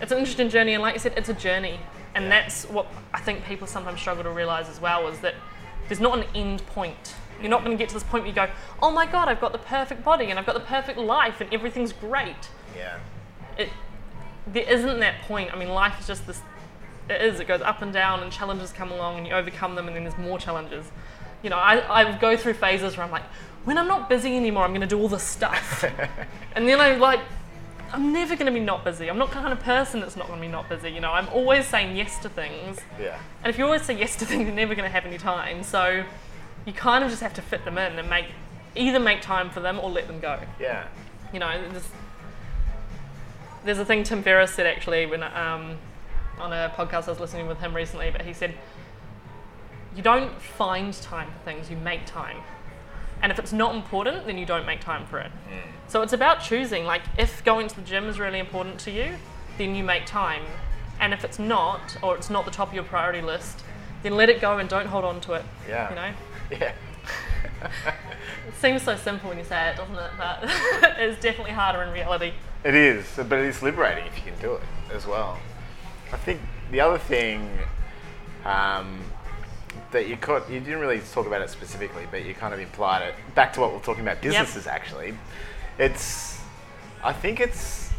[SPEAKER 2] it's an interesting journey, and like you said, it's a journey. And
[SPEAKER 1] Yeah.
[SPEAKER 2] that's what I think people sometimes struggle to realize as well is that there's not an end point. You're not going to get to this point where you go, oh my god, I've got the perfect body and I've got the perfect life and everything's great.
[SPEAKER 1] Yeah.
[SPEAKER 2] It, there isn't that point. I mean, life is just this. It is. It goes up and down, and challenges come along, and you overcome them, and then there's more challenges. You know, I, I go through phases where I'm like, when I'm not busy anymore, I'm going to do all this stuff, and then I'm like, I'm never going to be not busy. I'm not the kind of person that's not going to be not busy. You know, I'm always saying yes to things,
[SPEAKER 1] Yeah.
[SPEAKER 2] and if you always say yes to things, you're never going to have any time. So, you kind of just have to fit them in and make either make time for them or let them go
[SPEAKER 1] Yeah.
[SPEAKER 2] you know, there's, there's a thing Tim Ferriss said actually when um, on a podcast I was listening with him recently, but he said, you don't find time for things, you make time. And if it's not important, then you don't make time for it. Hmm. So it's about choosing. Like, if going to the gym is really important to you, then you make time. And if it's not, or it's not the top of your priority list, then let it go and don't hold on to it.
[SPEAKER 1] Yeah.
[SPEAKER 2] You know?
[SPEAKER 1] Yeah.
[SPEAKER 2] It seems so simple when you say it, doesn't it? But it's definitely harder in reality.
[SPEAKER 1] It is, but it is liberating if you can do it as well. I think the other thing um, that you could, you didn't really talk about it specifically, but you kind of implied it. Back to what we're talking about, businesses actually. It's, I think it's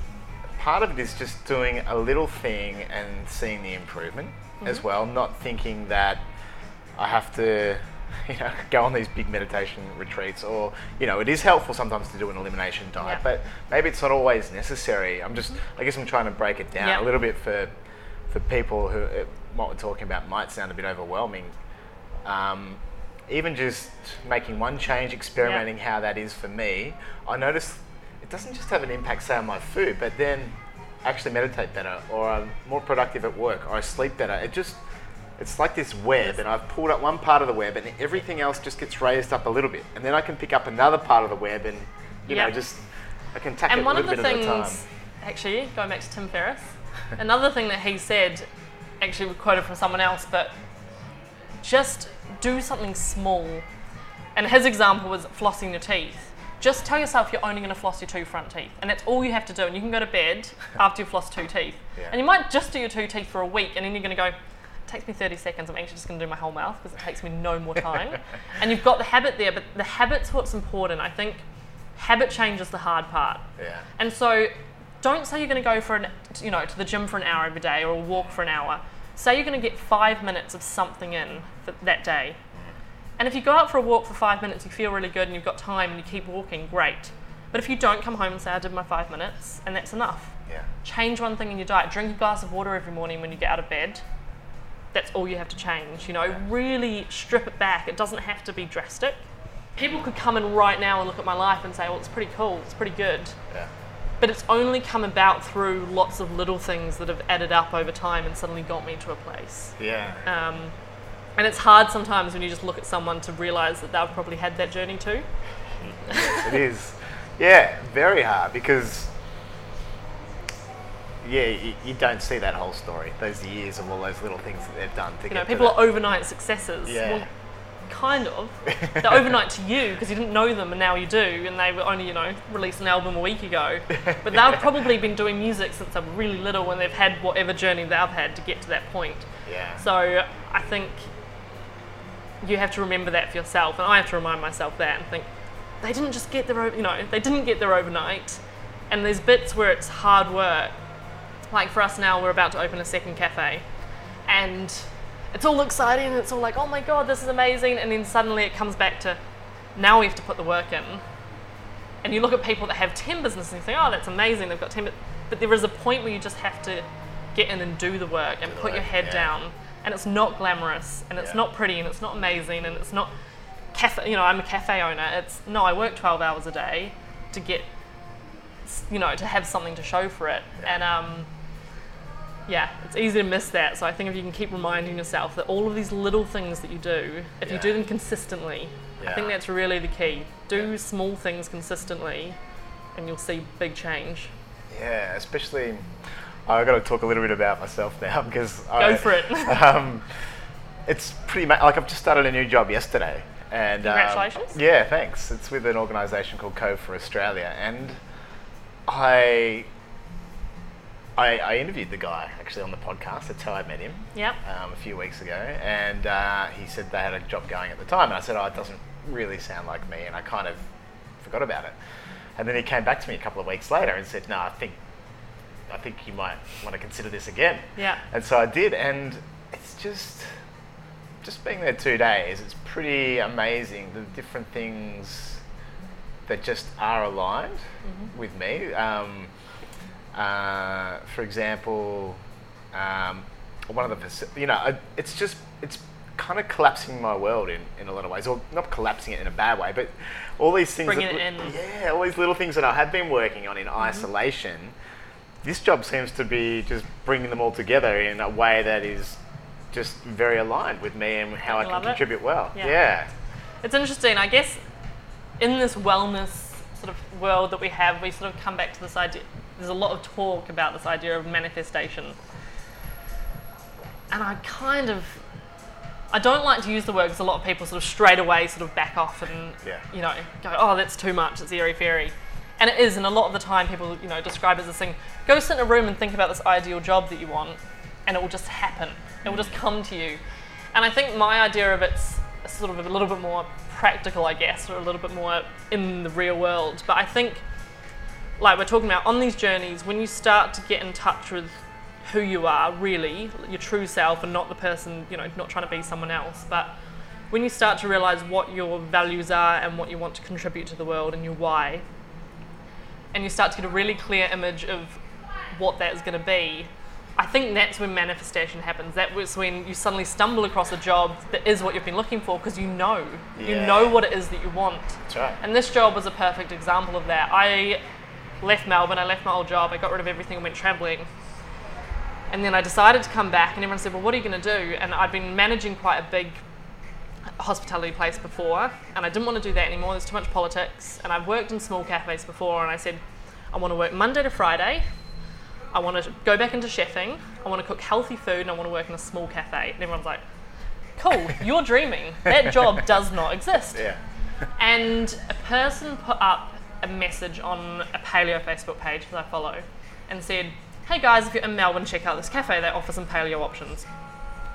[SPEAKER 1] part of it is just doing a little thing and seeing the improvement as well, not thinking that I have to, you know, go on these big meditation retreats, or you know, it is helpful sometimes to do an elimination diet,
[SPEAKER 2] Yeah.
[SPEAKER 1] but maybe it's not always necessary. I'm just, I guess, I'm trying to break it down a little bit for for people who uh, what we're talking about might sound a bit overwhelming. Um, even just making one change, experimenting how that is for me, I notice it doesn't just have an impact, say, on my food, but then I actually meditate better, or I'm more productive at work, or I sleep better. It just, it's like this web, and I've pulled up one part of the web, and everything else just gets raised up a little bit, and then I can pick up another part of the web, and you know, just I can tackle it a
[SPEAKER 2] of
[SPEAKER 1] little bit at a time.
[SPEAKER 2] things, actually, going back to Tim Ferriss, another thing that he said, actually we quoted from someone else, but just do something small. And his example was flossing your teeth. Just tell yourself you're only going to floss your two front teeth, and that's all you have to do. And you can go to bed after you've flossed two teeth.
[SPEAKER 1] Yeah.
[SPEAKER 2] And you might just do your two teeth for a week, and then you're going to go, it takes me 30 seconds. I'm actually just going to do my whole mouth because it takes me no more time. and you've got the habit there, but the habit's what's important. I think habit change is the hard part.
[SPEAKER 1] Yeah.
[SPEAKER 2] And so don't say you're going to go for an, you know, to the gym for an hour every day or walk for an hour. Say you're going to get five minutes of something in for that day. And if you go out for a walk for five minutes, you feel really good and you've got time and you keep walking, great. But if you don't come home and say, I did my five minutes, and that's enough.
[SPEAKER 1] Yeah.
[SPEAKER 2] Change one thing in your diet. Drink a glass of water every morning when you get out of bed. That's all you have to change. You know, really strip it back. It doesn't have to be drastic. People could come in right now and look at my life and say, well, it's pretty cool, it's pretty good.
[SPEAKER 1] Yeah.
[SPEAKER 2] But it's only come about through lots of little things that have added up over time and suddenly got me to a place.
[SPEAKER 1] Yeah.
[SPEAKER 2] Um, and it's hard sometimes when you just look at someone to realize that they've probably had that journey too.
[SPEAKER 1] it is. Yeah, very hard because yeah, you, you don't see that whole story. Those years of all those little things that they've done to
[SPEAKER 2] You
[SPEAKER 1] get
[SPEAKER 2] know, people are overnight successes.
[SPEAKER 1] Yeah.
[SPEAKER 2] Well, kind of. They're overnight to you because you didn't know them and now you do, and they were only, you know, released an album a week ago. But they've probably been doing music since they were really little and they've had whatever journey they've had to get to that point.
[SPEAKER 1] yeah.
[SPEAKER 2] So I think you have to remember that for yourself, and I have to remind myself that and think they didn't just get there, o- you know, they didn't get there overnight. And there's bits where it's hard work. Like for us now, we're about to open a second cafe, and it's all exciting and it's all like, oh my god, this is amazing. And then suddenly it comes back to, now we have to put the work in. And you look at people that have 10 businesses and you think, oh, that's amazing, they've got 10. But, there is a point where you just have to get in and do the work and
[SPEAKER 1] the
[SPEAKER 2] put your head
[SPEAKER 1] yeah.
[SPEAKER 2] down. And it's not glamorous and it's
[SPEAKER 1] Yeah.
[SPEAKER 2] not pretty and it's not amazing and it's not cafe. You know, I'm a cafe owner. It's no, I work 12 hours a day to get, you know, to have something to show for it.
[SPEAKER 1] Yeah.
[SPEAKER 2] And um, yeah, it's easy to miss that. So I think if you can keep reminding yourself that all of these little things that you do, if you do them consistently, I think that's really the key. Do small things consistently, and you'll see big change.
[SPEAKER 1] Yeah, especially. I've got to talk a little bit about myself now because
[SPEAKER 2] Go
[SPEAKER 1] I,
[SPEAKER 2] for it.
[SPEAKER 1] um, it's pretty ma- like I've just started a new job yesterday, and um,
[SPEAKER 2] Congratulations.
[SPEAKER 1] yeah, thanks. It's with an organisation called Code for Australia, and I, I I interviewed the guy actually on the podcast. That's how I met him
[SPEAKER 2] Yep.
[SPEAKER 1] um, a few weeks ago, and uh, he said they had a job going at the time, and I said, "Oh, it doesn't really sound like me," and I kind of forgot about it. And then he came back to me a couple of weeks later and said, "No, I think, I think you might want to consider this again."
[SPEAKER 2] Yeah.
[SPEAKER 1] And so I did, and it's just, just being there two days, it's pretty amazing the different things that just are aligned with me. Um, uh, for example, um, one of the, you know, it's just, it's kind of collapsing my world in, in a lot of ways, or not collapsing it in a bad way, but all these things.
[SPEAKER 2] Bringing
[SPEAKER 1] that,
[SPEAKER 2] it in.
[SPEAKER 1] Yeah, all these little things that I have been working on in
[SPEAKER 2] Mm-hmm.
[SPEAKER 1] isolation. This job seems to be just bringing them all together in a way that is just very aligned with me and how I
[SPEAKER 2] You
[SPEAKER 1] can
[SPEAKER 2] love it?
[SPEAKER 1] contribute well.
[SPEAKER 2] Yeah.
[SPEAKER 1] yeah.
[SPEAKER 2] It's interesting. I guess in this wellness sort of world that we have, we sort of come back to this idea. There's a lot of talk about this idea of manifestation, and I kind of. I don't like to use the word because a lot of people sort of straight away sort of back off and
[SPEAKER 1] Yeah.
[SPEAKER 2] you know go, oh that's too much, it's airy fairy, and it is. And a lot of the time people you know describe it as this thing. Go sit in a room and think about this ideal job that you want, and it will just happen. It will just come to you. And I think my idea of it's sort of a little bit more practical, I guess, or a little bit more in the real world. But I think, like we're talking about on these journeys, when you start to get in touch with who you are, really, your true self, and not the person, you know, not trying to be someone else, but when you start to realize what your values are and what you want to contribute to the world and your why, and you start to get a really clear image of what that is going to be, I think that's when manifestation happens. That was when you suddenly stumble across a job that is what you've been looking for because you know. You know what it is that you want.
[SPEAKER 1] That's right.
[SPEAKER 2] And this job was a perfect example of that. I left Melbourne, I left my old job, I got rid of everything and went travelling. And then I decided to come back, and everyone said, Well, what are you going to do? And I'd been managing quite a big hospitality place before, and I didn't want to do that anymore. There's too much politics. And I've worked in small cafes before, and I said, I want to work Monday to Friday. I want to go back into chefing. I want to cook healthy food, and I want to work in a small cafe. And everyone's like, Cool, you're dreaming. That job does not exist
[SPEAKER 1] Yeah.
[SPEAKER 2] and a person put up a message on a paleo Facebook page that I follow and said, Hey guys, if you're in Melbourne, check out this cafe. They offer some paleo options.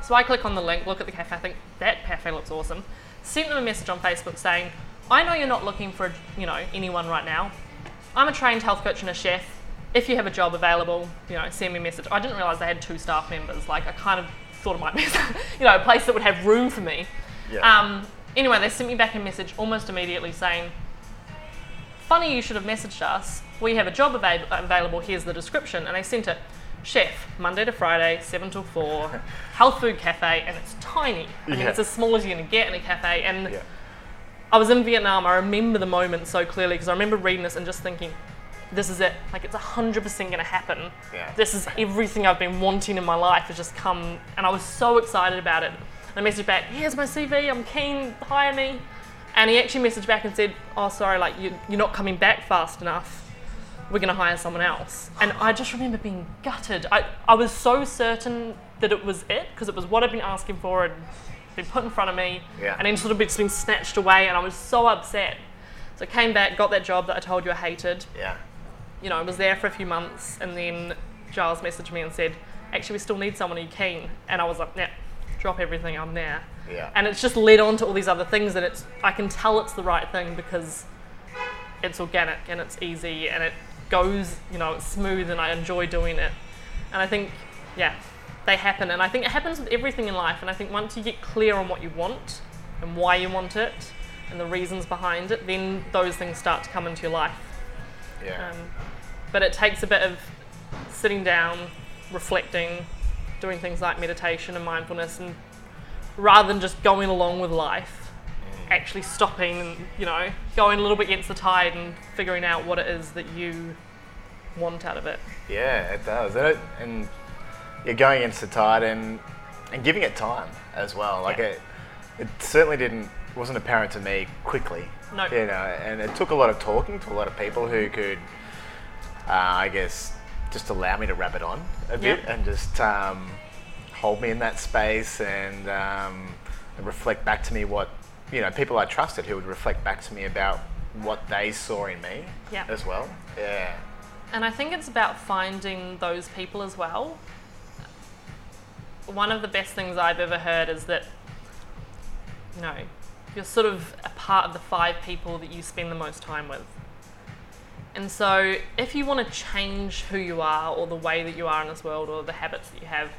[SPEAKER 2] So I click on the link, look at the cafe, I think that cafe looks awesome. Sent them a message on Facebook saying, I know you're not looking for you know anyone right now. I'm a trained health coach and a chef. If you have a job available, you know, send me a message. I didn't realise they had two staff members. Like I kind of thought it might be, you know, a place that would have room for me.
[SPEAKER 1] Yeah.
[SPEAKER 2] Um, anyway, they sent me back a message almost immediately saying, Funny you should have messaged us. We have a job avail- available. Here's the description. And they sent it Chef, Monday to Friday, 7 till 4, health food cafe, and it's tiny. I mean,
[SPEAKER 1] Yeah.
[SPEAKER 2] it's as small as you're going to get in a cafe. And
[SPEAKER 1] Yeah.
[SPEAKER 2] I was in Vietnam. I remember the moment so clearly because I remember reading this and just thinking, this is it. Like, it's 100% going to happen.
[SPEAKER 1] Yeah.
[SPEAKER 2] This is everything I've been wanting in my life has just come. And I was so excited about it. And I messaged back, here's my CV. I'm keen. Hire me. And he actually messaged back and said, oh, sorry, like, you, you're not coming back fast enough. We're going to hire someone else. And I just remember being gutted. I, I was so certain that it was it because it was what I'd been asking for and been put in front of me
[SPEAKER 1] Yeah.
[SPEAKER 2] and then sort of been been snatched away and I was so upset. So I came back, got that job that I told you I hated.
[SPEAKER 1] Yeah.
[SPEAKER 2] You know, I was there for a few months and then Giles messaged me and said, actually we still need someone, are you keen? And I was like, nah, drop everything, I'm there.
[SPEAKER 1] Yeah.
[SPEAKER 2] And it's just led on to all these other things and it's I can tell it's the right thing because it's organic and it's easy and it goes, you know, it's smooth and I enjoy doing it. And I think, yeah, they happen. And I think it happens with everything in life. And I think once you get clear on what you want and why you want it and the reasons behind it, then those things start to come into your life.
[SPEAKER 1] Yeah.
[SPEAKER 2] Um, but it takes a bit of sitting down, reflecting, doing things like meditation and mindfulness, and rather than just going along with life, actually stopping and you know going a little bit against the tide and figuring out what it is that you want out of it.
[SPEAKER 1] Yeah, it does. And, it, and you're going against the tide and and giving it time as well. Like
[SPEAKER 2] Yeah.
[SPEAKER 1] it, it certainly didn't wasn't apparent to me quickly.
[SPEAKER 2] No.
[SPEAKER 1] You know, and it took a lot of talking to a lot of people who could, uh, I guess, just allow me to wrap it on a bit
[SPEAKER 2] Yeah.
[SPEAKER 1] and just um, hold me in that space and, um, and reflect back to me what you know people I trusted who would reflect back to me about what they saw in me
[SPEAKER 2] Yeah.
[SPEAKER 1] as well. Yeah.
[SPEAKER 2] And I think it's about finding those people as well. One of the best things I've ever heard is that, you know, you're sort of a part of the five people that you spend the most time with. And so, if you want to change who you are or the way that you are in this world or the habits that you have,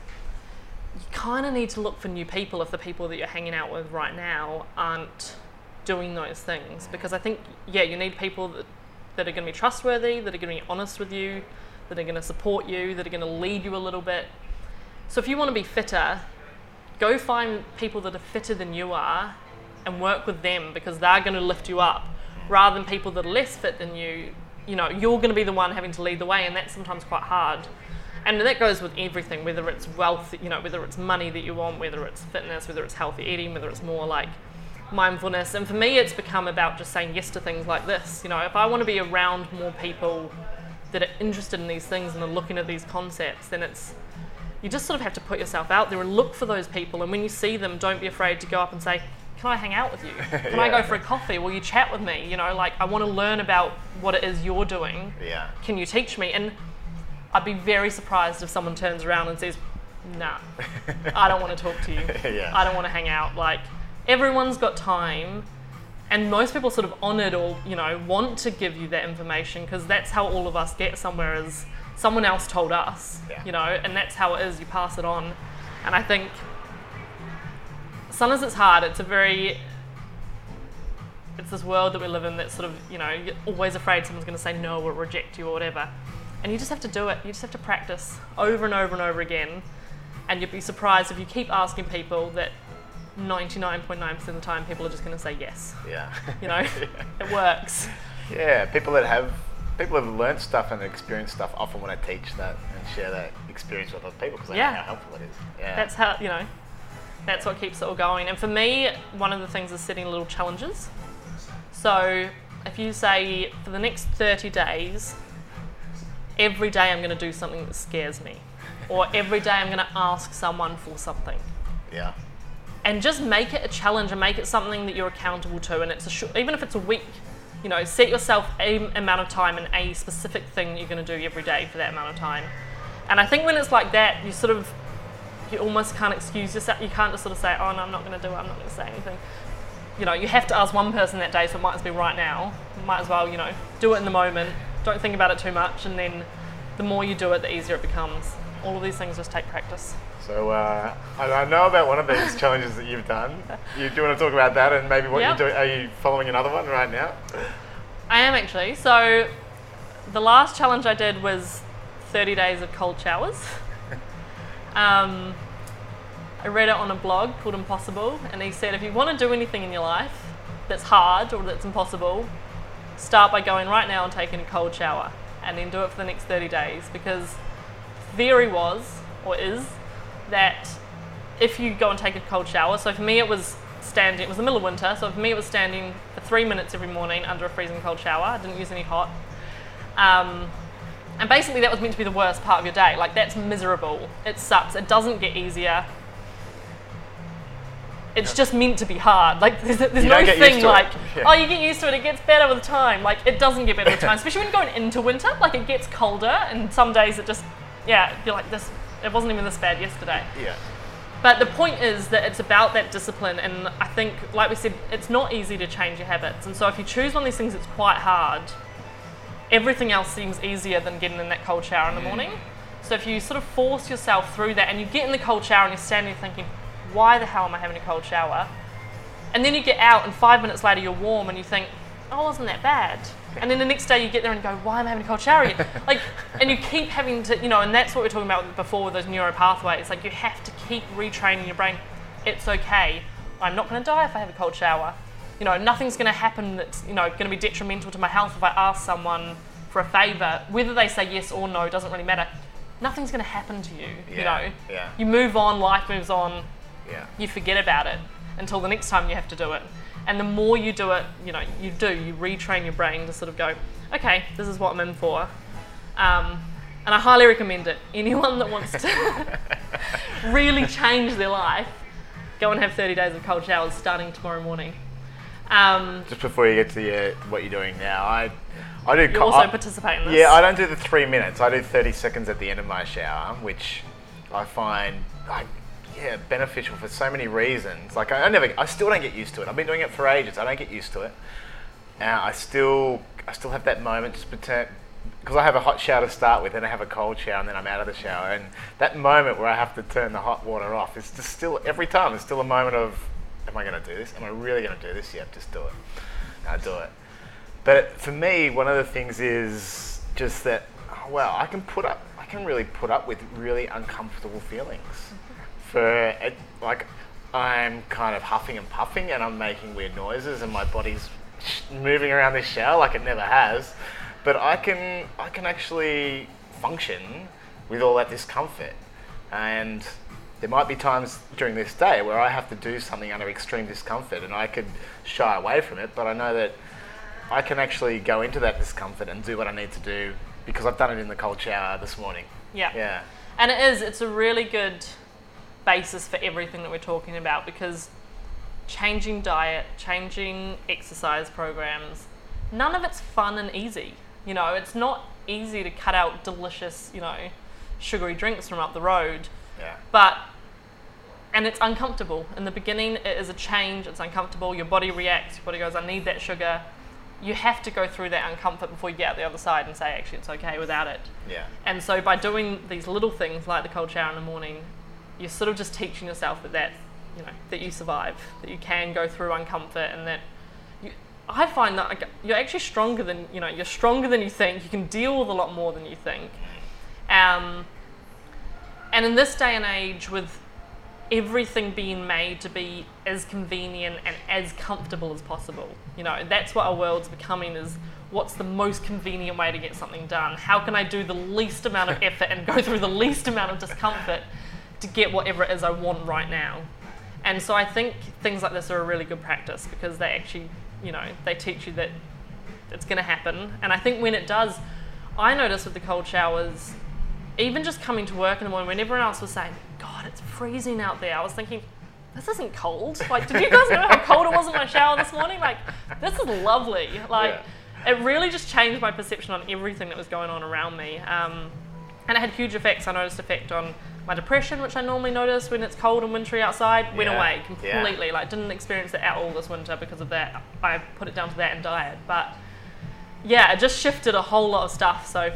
[SPEAKER 2] you kind of need to look for new people if the people that you're hanging out with right now aren't doing those things. Because I think, yeah, you need people that, that are going to be trustworthy, that are going to be honest with you, that are going to support you, that are going to lead you a little bit. So if you want to be fitter, go find people that are fitter than you are and work with them because they're going to lift you up rather than people that are less fit than you. You know, you're going to be the one having to lead the way, and that's sometimes quite hard. And that goes with everything, whether it's wealth, you know, whether it's money that you want, whether it's fitness, whether it's healthy eating, whether it's more like mindfulness. And for me, it's become about just saying yes to things like this. You know, if I want to be around more people that are interested in these things and are looking at these concepts, then it's you just sort of have to put yourself out there and look for those people. And when you see them, don't be afraid to go up and say, Can I hang out with you? Can I go for a coffee? Will you chat with me? You know, like I want to learn about what it is you're doing.
[SPEAKER 1] Yeah.
[SPEAKER 2] Can you teach me? And I'd be very surprised if someone turns around and says, Nah, I don't want to talk to you.
[SPEAKER 1] Yeah.
[SPEAKER 2] I don't want to hang out. Like everyone's got time. And most people sort of honoured or, you know, want to give you that information because that's how all of us get somewhere is someone else told us,
[SPEAKER 1] Yeah.
[SPEAKER 2] you know, and that's how it is. You pass it on. And I think sometimes it's hard. It's a very, it's this world that we live in that's sort of, you know, you're always afraid someone's going to say no or reject you or whatever. And you just have to do it. You just have to practice over and over and over again. And you'd be surprised if you keep asking people that 99.9% of the time people are just going to say yes.
[SPEAKER 1] Yeah.
[SPEAKER 2] You know, it works.
[SPEAKER 1] Yeah, people that have people have learned stuff and experienced stuff often want to teach that and share that experience with other people because they
[SPEAKER 2] Yeah.
[SPEAKER 1] know how helpful it is. Yeah.
[SPEAKER 2] That's how, you know, that's what keeps it all going. And for me, one of the things is setting little challenges. So if you say for the next 30 days, every day I'm going to do something that scares me, or every day I'm going to ask someone for something.
[SPEAKER 1] yeah.
[SPEAKER 2] and just make it a challenge and make it something that you're accountable to and it's a sh- even if it's a week you know set yourself a amount of time and a specific thing that you're going to do every day for that amount of time and i think when it's like that you sort of you almost can't excuse yourself you can't just sort of say oh no i'm not going to do it i'm not going to say anything you know you have to ask one person that day so it might as well be right now might as well you know do it in the moment don't think about it too much and then the more you do it the easier it becomes all of these things just take practice
[SPEAKER 1] So uh, I, I know about one of these challenges that you've done. You, do you want to talk about that and maybe what
[SPEAKER 2] Yeah.
[SPEAKER 1] you're doing? Are you following another one right now?
[SPEAKER 2] I am actually. So, the last challenge I did was 30 days of cold showers. Um, I read it on a blog called Impossible, and he said if you want to do anything in your life that's hard or that's impossible, start by going right now and taking a cold shower, and then do it for the next 30 days. Because theory was, or is, that if you go and take a cold shower, so for me it was standing, it was the middle of winter, so for me it was standing for three minutes every morning under a freezing cold shower. I didn't use any hot. Um, and basically that was meant to be the worst part of your day. Like that's miserable. It sucks. It doesn't get easier. It's just meant to be hard. Like there's, there's no
[SPEAKER 1] don't get used
[SPEAKER 2] thing like,
[SPEAKER 1] Yeah.
[SPEAKER 2] oh, you get used to it. It gets better with time. Like it doesn't get better with time, especially when you're going into winter. Like it gets colder, and some days it just, yeah, you're like this. It wasn't even this bad yesterday.
[SPEAKER 1] Yeah.
[SPEAKER 2] But the point is that it's about that discipline, and I think, like we said, it's not easy to change your habits. And so, if you choose one of these things, it's quite hard. Everything else seems easier than getting in that cold shower in the mm. morning. So, if you sort of force yourself through that, and you get in the cold shower, and you're standing there thinking, "Why the hell am I having a cold shower?" And then you get out, and five minutes later, you're warm, and you think, "Oh, wasn't that bad?" And then the next day, you get there and go, "Why am I having a cold shower again?" like, and you keep having to, you know, and that's what we are talking about before with those neuro pathways. Like, you have to keep retraining your brain. It's okay. I'm not going to die if I have a cold shower. You know, nothing's going to happen that's, you know, going to be detrimental to my health if I ask someone for a favour. Whether they say yes or no doesn't really matter. Nothing's going to happen to you. you know,
[SPEAKER 1] yeah.
[SPEAKER 2] you move on. Life moves on
[SPEAKER 1] Yeah.
[SPEAKER 2] you forget about it until the next time you have to do it. And the more you do it, you know, you do, you retrain your brain to sort of go, okay, this is what I'm in for. Um, and I highly recommend it. Anyone that wants to really change their life, go and have 30 days of cold showers starting tomorrow morning. Um,
[SPEAKER 1] Just before you get to what you're doing now, I I do.
[SPEAKER 2] you
[SPEAKER 1] co-
[SPEAKER 2] also
[SPEAKER 1] I-
[SPEAKER 2] participate in this.
[SPEAKER 1] Yeah, I don't do the three minutes. I do 30 seconds at the end of my shower, which I find like yeah beneficial for so many reasons. Like I, I never, I still don't get used to it. I've been doing it for ages. I don't get used to it. Uh, I still, I still have that moment just pretend because I have a hot shower to start with, and I have a cold shower, and then I'm out of the shower. And that moment where I have to turn the hot water off is just still every time. It's still a moment of, am I going to do this? Am I really going to do this? Yep, just do it. I do it. But for me, one of the things is just that, oh, well, I can put up, I can really put up with really uncomfortable feelings. For like, I'm kind of huffing and puffing, and I'm making weird noises, and my body's moving around this shower like it never has. But I can, I can actually function with all that discomfort, and there might be times during this day where I have to do something under extreme discomfort, and I could shy away from it. But I know that I can actually go into that discomfort and do what I need to do because I've done it in the cold shower this morning.
[SPEAKER 2] Yeah.
[SPEAKER 1] Yeah.
[SPEAKER 2] And it is, it's a really good basis for everything that we're talking about because changing diet, changing exercise programs, none of it's fun and easy. You know, it's not easy to cut out delicious, you know, sugary drinks from up the road,
[SPEAKER 1] Yeah.
[SPEAKER 2] but and it's uncomfortable. In the beginning, it is a change, it's uncomfortable, your body reacts, your body goes, I need that sugar. You have to go through that uncomfort before you get out the other side and say, actually, it's okay without it.
[SPEAKER 1] Yeah.
[SPEAKER 2] And so by doing these little things like the cold shower in the morning, you're sort of just teaching yourself that that you know that you survive, that you can go through uncomfort, and that you. I find that you're actually stronger than you know you're stronger than you think. You can deal with a lot more than you think. Um, and in this day and age, with everything being made to be as convenient and as comfortable as possible. You know, that's what our world's becoming is what's the most convenient way to get something done? How can I do the least amount of effort and go through the least amount of discomfort to get whatever it is I want right now? And so I think things like this are a really good practice because they actually, you know, they teach you that it's going to happen. And I think when it does, I notice with the cold showers, even just coming to work in the morning when everyone else was saying, God, it's freezing out there, I was thinking, this isn't cold. Like, did you guys know how cold it was in my shower this morning? Like, this is lovely. Like, it really just changed my perception on everything that was going on around me. Um, and it had huge effects. I noticed effect on my depression, which I normally notice when it's cold and wintry outside, went
[SPEAKER 1] Yeah,
[SPEAKER 2] away
[SPEAKER 1] yeah.
[SPEAKER 2] completely. Like, didn't experience it at all this winter because of that. I put it down to that and diet. But yeah, it just shifted a whole lot of stuff. So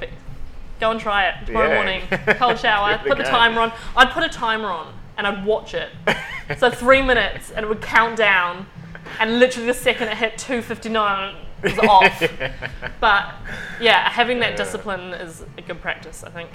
[SPEAKER 2] go and try it tomorrow
[SPEAKER 1] Yeah.
[SPEAKER 2] morning. Cold shower.
[SPEAKER 1] Give it a
[SPEAKER 2] put the
[SPEAKER 1] go.
[SPEAKER 2] timer on. I'd put a timer on and I'd watch it. so three minutes and it would count down, and literally the second it hit two fifty nine, it was off. But yeah, having that discipline is a good practice. I think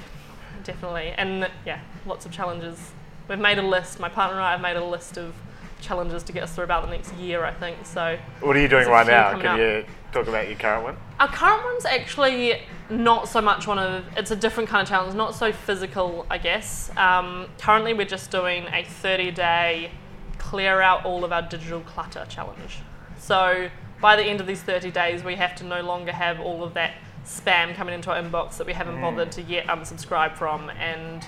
[SPEAKER 2] definitely, and yeah, lots of challenges. We've made a list. My partner and I have made a list of challenges to get us through about the next year. I think so.
[SPEAKER 1] What are you doing right now? Can
[SPEAKER 2] up.
[SPEAKER 1] you talk about your current one?
[SPEAKER 2] Our current one's actually not so much one of, it's a different kind of challenge, not so physical, I guess. Um, currently, we're just doing a 30 day clear out all of our digital clutter challenge. So, by the end of these 30 days, we have to no longer have all of that spam coming into our inbox that we haven't bothered to yet unsubscribe from and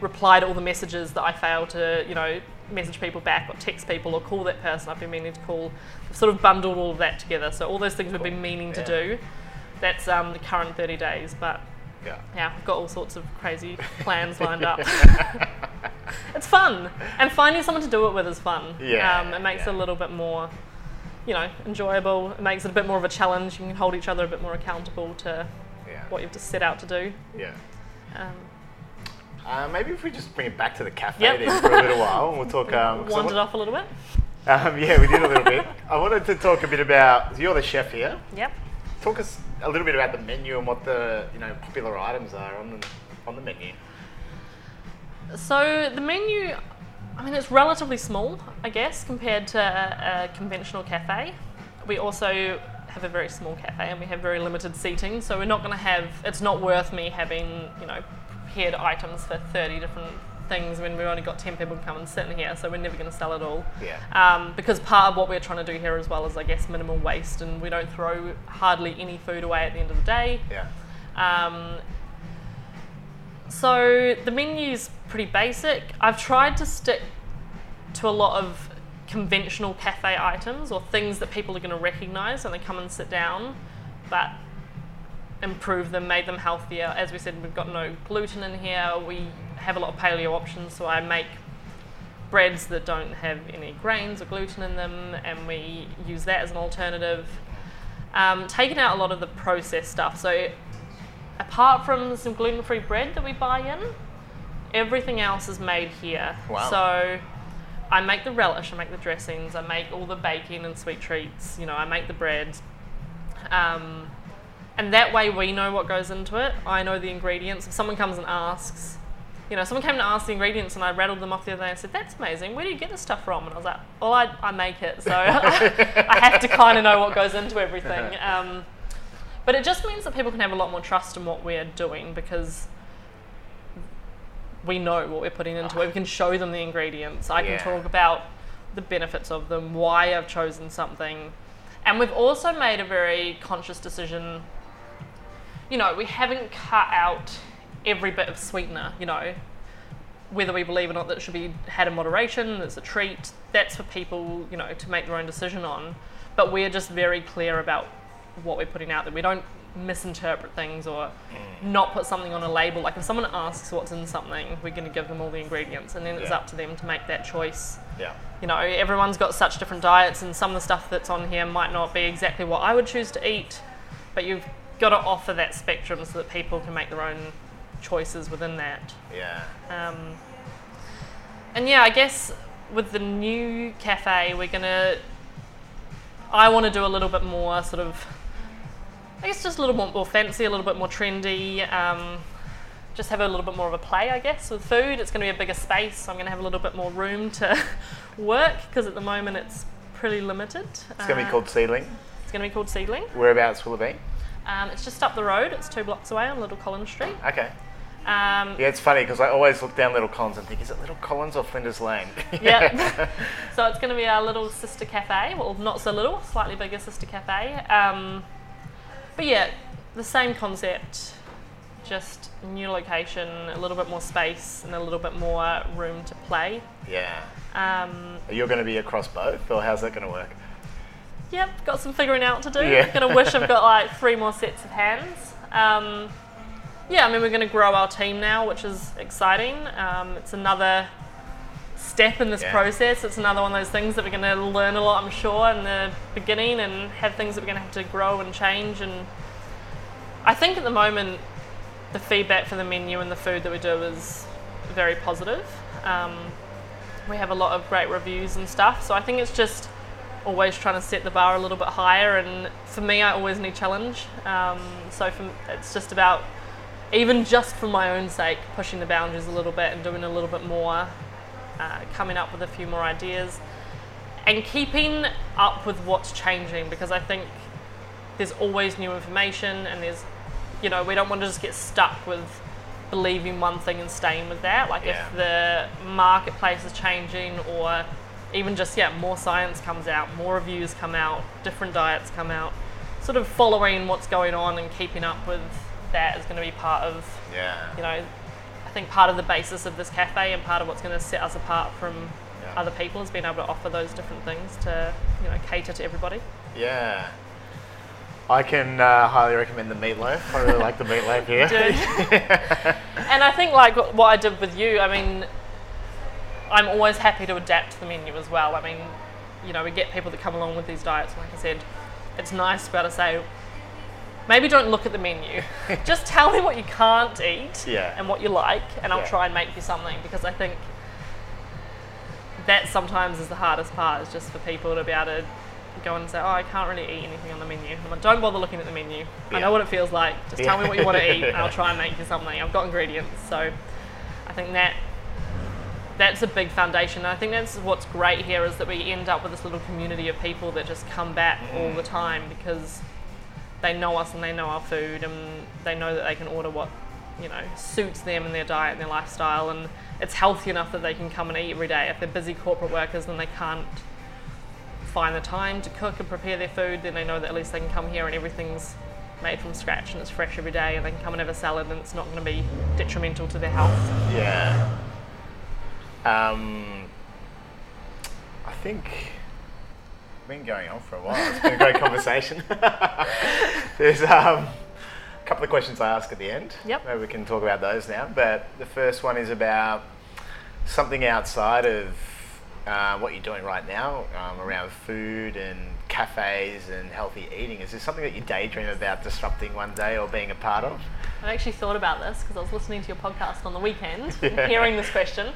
[SPEAKER 2] reply to all the messages that I fail to, you know, message people back or text people or call that person I've been meaning to call. We've sort of bundled all of that together. So all those things we've been meaning to do. That's um, the current 30 days, but
[SPEAKER 1] Yeah.
[SPEAKER 2] yeah, I've got all sorts of crazy plans lined up. it's fun, and finding someone to do it with is fun.
[SPEAKER 1] Yeah,
[SPEAKER 2] um, it makes
[SPEAKER 1] yeah.
[SPEAKER 2] it a little bit more, you know, enjoyable. It makes it a bit more of a challenge. You can hold each other a bit more accountable to
[SPEAKER 1] Yeah.
[SPEAKER 2] what you've just set out to do.
[SPEAKER 1] Yeah.
[SPEAKER 2] Um,
[SPEAKER 1] Uh, maybe if we just bring it back to the cafe
[SPEAKER 2] Yep.
[SPEAKER 1] then for a little while, and we'll talk. Um,
[SPEAKER 2] wandered
[SPEAKER 1] wa-
[SPEAKER 2] off a little bit.
[SPEAKER 1] um, yeah, we did a little bit. I wanted to talk a bit about. You're the chef here.
[SPEAKER 2] Yep.
[SPEAKER 1] Talk us a little bit about the menu and what the you know popular items are on the on the menu.
[SPEAKER 2] So the menu, I mean, it's relatively small, I guess, compared to a, a conventional cafe. We also have a very small cafe and we have very limited seating, so we're not going to have. It's not worth me having, you know, prepared items for 30 different things when we've only got 10 people come and sit in here, so we're never going to sell it all.
[SPEAKER 1] Yeah.
[SPEAKER 2] Um, because part of what we're trying to do here as well is, I guess, minimal waste, and we don't throw hardly any food away at the end of the day.
[SPEAKER 1] Yeah.
[SPEAKER 2] Um, so the menu's pretty basic. I've tried to stick to a lot of conventional cafe items or things that people are going to recognize when they come and sit down, but improve them, made them healthier. As we said, we've got no gluten in here. We have a lot of paleo options, so I make breads that don't have any grains or gluten in them, and we use that as an alternative. Um, taking out a lot of the processed stuff. So apart from some gluten-free bread that we buy in, everything else is made here.
[SPEAKER 1] Wow.
[SPEAKER 2] So I make the relish, I make the dressings, I make all the baking and sweet treats. You know, I make the bread. Um, and that way we know what goes into it. I know the ingredients. If someone comes and asks, you know, someone came to ask the ingredients and I rattled them off the other day and said, that's amazing. Where do you get this stuff from? And I was like, well, I, I make it. So I have to kind of know what goes into everything. Um, but it just means that people can have a lot more trust in what we're doing because we know what we're putting into it. We can show them the ingredients. I
[SPEAKER 1] Yeah.
[SPEAKER 2] can talk about the benefits of them, why I've chosen something. And we've also made a very conscious decision. You know, we haven't cut out every bit of sweetener, you know, whether we believe or not that it should be had in moderation, it's a treat, that's for people, you know, to make their own decision on. But we're just very clear about what we're putting out there. We don't misinterpret things or mm. not put something on a label. Like if someone asks what's in something, we're going to give them all the ingredients and then it's
[SPEAKER 1] Yeah.
[SPEAKER 2] up to them to make that choice.
[SPEAKER 1] Yeah.
[SPEAKER 2] You know, everyone's got such different diets and some of the stuff that's on here might not be exactly what I would choose to eat, but you've got to offer that spectrum so that people can make their own choices within that.
[SPEAKER 1] Yeah.
[SPEAKER 2] Um, and yeah, I guess with the new cafe, we're gonna. I want to do a little bit more sort of. I guess just a little bit more fancy, a little bit more trendy. Um, just have a little bit more of a play, I guess, with food. It's going to be a bigger space, so I'm going to have a little bit more room to work because at the moment it's pretty limited.
[SPEAKER 1] It's going to be called Seedling.
[SPEAKER 2] It's going to be called Seedling.
[SPEAKER 1] Whereabouts will it be?
[SPEAKER 2] Um, it's just up the road. It's two blocks away on Little Collins Street.
[SPEAKER 1] Okay.
[SPEAKER 2] Um,
[SPEAKER 1] Yeah, it's funny because I always look down Little Collins and think, is it Little Collins or Flinders Lane?
[SPEAKER 2] Yep. so it's going to be our little sister cafe. Well, not so little, slightly bigger sister cafe. Um, but yeah, the same concept, just new location, a little bit more space, and a little bit more room to play.
[SPEAKER 1] yeah.
[SPEAKER 2] Um,
[SPEAKER 1] You're going to be across both, or how's that going to work?
[SPEAKER 2] Yep, got some figuring out to do.
[SPEAKER 1] Yeah.
[SPEAKER 2] Gonna wish I've got like three more sets of hands. Um, yeah, I mean we're going to grow our team now, which is exciting. Um, it's another step in this
[SPEAKER 1] Yeah.
[SPEAKER 2] process. It's another one of those things that we're going to learn a lot, I'm sure, in the beginning, and have things that we're going to have to grow and change. And I think at the moment, the feedback for the menu and the food that we do is very positive. Um, we have a lot of great reviews and stuff, so I think it's just always trying to set the bar a little bit higher. And for me, I always need challenge. Um, so for, it's just about even just for my own sake, pushing the boundaries a little bit and doing a little bit more, uh, coming up with a few more ideas, and keeping up with what's changing because I think there's always new information and there's, you know, we don't want to just get stuck with believing one thing and staying with that. Like
[SPEAKER 1] Yeah.
[SPEAKER 2] if the marketplace is changing or even just, yeah, more science comes out, more reviews come out, different diets come out, sort of following what's going on and keeping up with that is going to be part of
[SPEAKER 1] Yeah.
[SPEAKER 2] you know, I think part of the basis of this cafe and part of what's going to set us apart from
[SPEAKER 1] Yeah.
[SPEAKER 2] other people is being able to offer those different things to, you know, cater to everybody.
[SPEAKER 1] Yeah. I can uh, highly recommend the meatloaf. I really like the meatloaf here.
[SPEAKER 2] Dude. and I think like what I did with you, I mean, I'm always happy to adapt to the menu as well. I mean, you know, we get people that come along with these diets, and like I said, it's nice to be able to say, maybe don't look at the menu. Just tell me what you can't eat
[SPEAKER 1] Yeah.
[SPEAKER 2] and what you like, and I'll
[SPEAKER 1] Yeah.
[SPEAKER 2] try and make you something because I think that sometimes is the hardest part, is just for people to be able to go and say, oh, I can't really eat anything on the menu. I'm like, don't bother looking at the menu. I know what it feels like. Just tell me what you want to eat, and I'll try and make you something. I've got ingredients, so I think that that's a big foundation. And I think that's what's great here is that we end up with this little community of people that just come back mm. all the time because they know us and they know our food and they know that they can order what you know suits them and their diet and their lifestyle and it's healthy enough that they can come and eat every day. If they're busy corporate workers and they can't find the time to cook and prepare their food, then they know that at least they can come here and everything's made from scratch and it's fresh every day and they can come and have a salad and it's not going to be detrimental to their health.
[SPEAKER 1] Yeah. Um, I think we've been going on for a while. It's been a great conversation. There's um, a couple of questions I ask at the end.
[SPEAKER 2] Yep.
[SPEAKER 1] Maybe we can talk about those now. But the first one is about something outside of uh, what you're doing right now um, around food and cafes and healthy eating. Is this something that you daydream about disrupting one day or being a part of?
[SPEAKER 2] I've actually thought about this because I was listening to your podcast on the weekend,
[SPEAKER 1] Yeah.
[SPEAKER 2] hearing this question.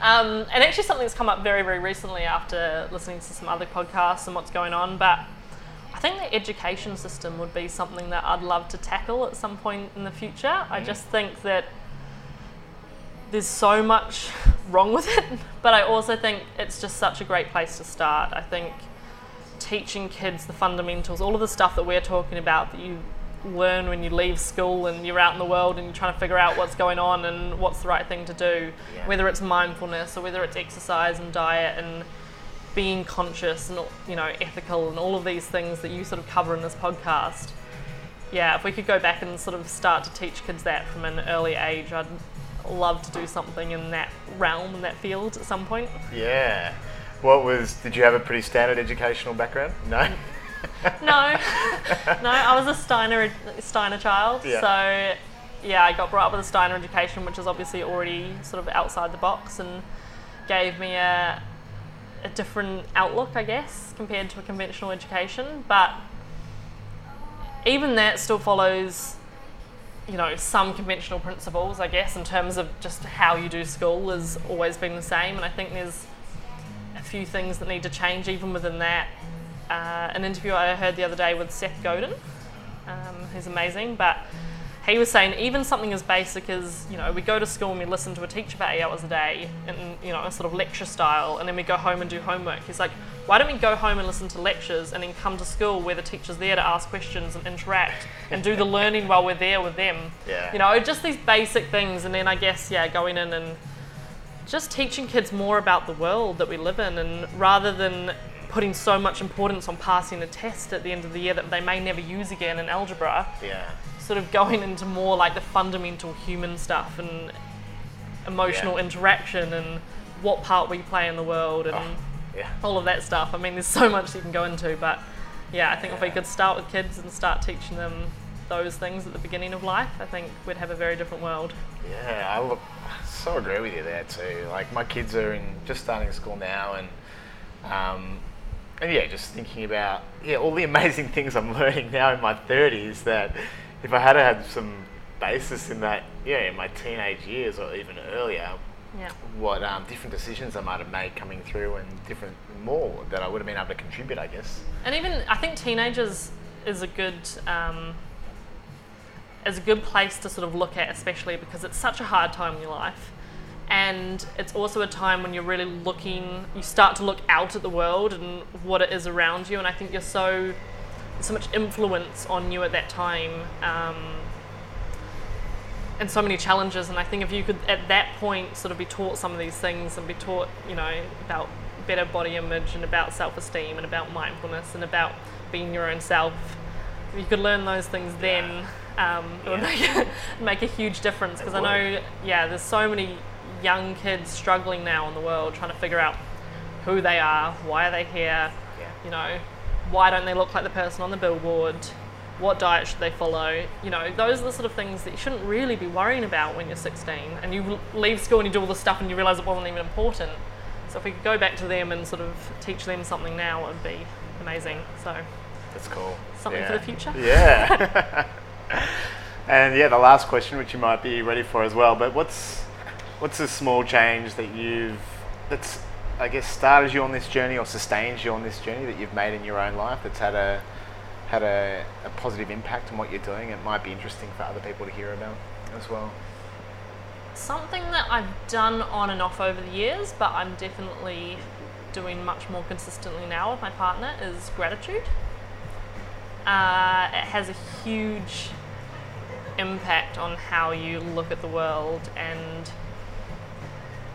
[SPEAKER 2] Um, and actually, something that's come up very, very recently after listening to some other podcasts and what's going on. But I think the education system would be something that I'd love to tackle at some point in the future. I just think that there's so much wrong with it, but I also think it's just such a great place to start. I think teaching kids the fundamentals, all of the stuff that we're talking about that you learn when you leave school and you're out in the world and you're trying to figure out what's going on and what's the right thing to do,
[SPEAKER 1] Yeah.
[SPEAKER 2] whether it's mindfulness or whether it's exercise and diet and being conscious and you know ethical and all of these things that you sort of cover in this podcast. Yeah, if we could go back and sort of start to teach kids that from an early age, I'd love to do something in that realm in that field at some point.
[SPEAKER 1] Yeah. What was? Did you have a pretty standard educational background? No.
[SPEAKER 2] No, no, I was a Steiner Steiner child.
[SPEAKER 1] Yeah.
[SPEAKER 2] So yeah, I got brought up with a Steiner education, which is obviously already sort of outside the box and gave me a a different outlook, I guess, compared to a conventional education. But even that still follows, you know, some conventional principles, I guess, in terms of just how you do school has always been the same. And I think there's a few things that need to change even within that. Uh, an interview I heard the other day with Seth Godin, um, who's amazing, but he was saying even something as basic as you know we go to school and we listen to a teacher for eight hours a day and you know a sort of lecture style and then we go home and do homework. He's like why don't we go home and listen to lectures and then come to school where the teacher's there to ask questions and interact and do the learning while we're there with them?
[SPEAKER 1] Yeah.
[SPEAKER 2] you know just these basic things and then i guess yeah going in and just teaching kids more about the world that we live in and rather than putting so much importance on passing a test at the end of the year that they may never use again in algebra
[SPEAKER 1] Yeah.
[SPEAKER 2] sort of going into more like the fundamental human stuff and emotional
[SPEAKER 1] Yeah.
[SPEAKER 2] interaction and what part we play in the world and
[SPEAKER 1] Oh, yeah.
[SPEAKER 2] all of that stuff. I mean, there's so much you can go into, but yeah, I think if we could start with kids and start teaching them those things at the beginning of life, I think we'd have a very different world.
[SPEAKER 1] Yeah, I look so agree with you there too. Like my kids are in just starting school now, and um, and yeah, just thinking about yeah all the amazing things I'm learning now in my thirties. That if I had had some basis in that, yeah, in my teenage years or even earlier,
[SPEAKER 2] Yeah.
[SPEAKER 1] what um, different decisions I might have made coming through, and different more that I would have been able to contribute, I guess.
[SPEAKER 2] And even I think teenagers is a good um, is a good place to sort of look at, especially because it's such a hard time in your life, and it's also a time when you're really looking. You start to look out at the world and what it is around you, and I think you're so so much influence on you at that time. Um, and so many challenges and I think if you could at that point sort of be taught some of these things and be taught you know about better body image and about self-esteem and about mindfulness and about being your own self if you could learn those things then um, it would make, a, make a huge difference because I know yeah there's so many young kids struggling now in the world trying to figure out who they are why are they here
[SPEAKER 1] Yeah.
[SPEAKER 2] you know why don't they look like the person on the billboard what diet should they follow? You know, those are the sort of things that you shouldn't really be worrying about when you're 16 and you leave school and you do all this stuff and you realize it wasn't even important. So if we could go back to them and sort of teach them something now, it would be amazing. So
[SPEAKER 1] That's cool.
[SPEAKER 2] Something
[SPEAKER 1] yeah.
[SPEAKER 2] for the future.
[SPEAKER 1] Yeah. and yeah, the last question, which you might be ready for as well, but what's what's a small change that you've that's I guess started you on this journey or sustains you on this journey that you've made in your own life that's had a had a, a positive impact on what you're doing? It might be interesting for other people to hear about as well.
[SPEAKER 2] something that I've done on and off over the years, but I'm definitely doing much more consistently now with my partner is gratitude. Uh, it has a huge impact on how you look at the world and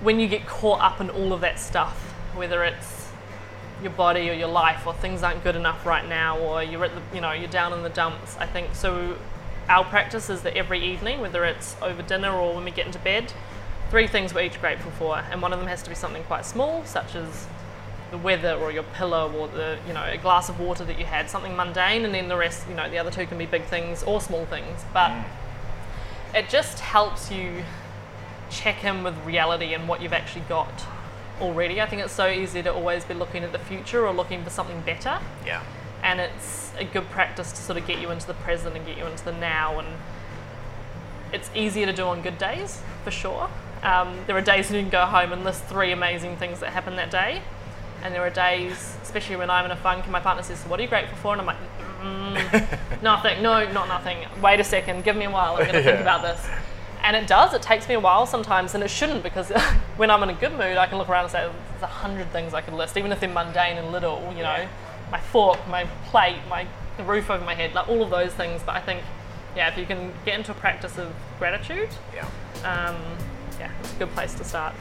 [SPEAKER 2] when you get caught up in all of that stuff, whether it's your body or your life or things aren't good enough right now or you're at the you know you're down in the dumps i think. So our practice is that every evening whether it's over dinner or when we get into bed three things we're each grateful for. And one of them has to be something quite small such as the weather or your pillow or the you know a glass of water that you had something mundane and then the rest you know the other two can be big things or small things. But mm. it just helps you check in with reality and what you've actually got already. I think it's so easy to always be looking at the future or looking for something better.
[SPEAKER 1] Yeah.
[SPEAKER 2] And it's a good practice to sort of get you into the present and get you into the now. And it's easier to do on good days, for sure. Um, there are days when you can go home and list three amazing things that happened that day. And there are days, especially when I'm in a funk and my partner says, What are you grateful for? And I'm like, mm, Nothing. No, not nothing. Wait a second. Give me a while. I'm going to think about this. And it does. It takes me a while sometimes, and it shouldn't because when I'm in a good mood, I can look around and say, "There's a hundred things I could list, even if they're mundane and little." You know, my fork, my plate, my the roof over my head, like all of those things. But I think, yeah, if you can get into a practice of gratitude,
[SPEAKER 1] Yeah.
[SPEAKER 2] um, yeah, it's a good place to start.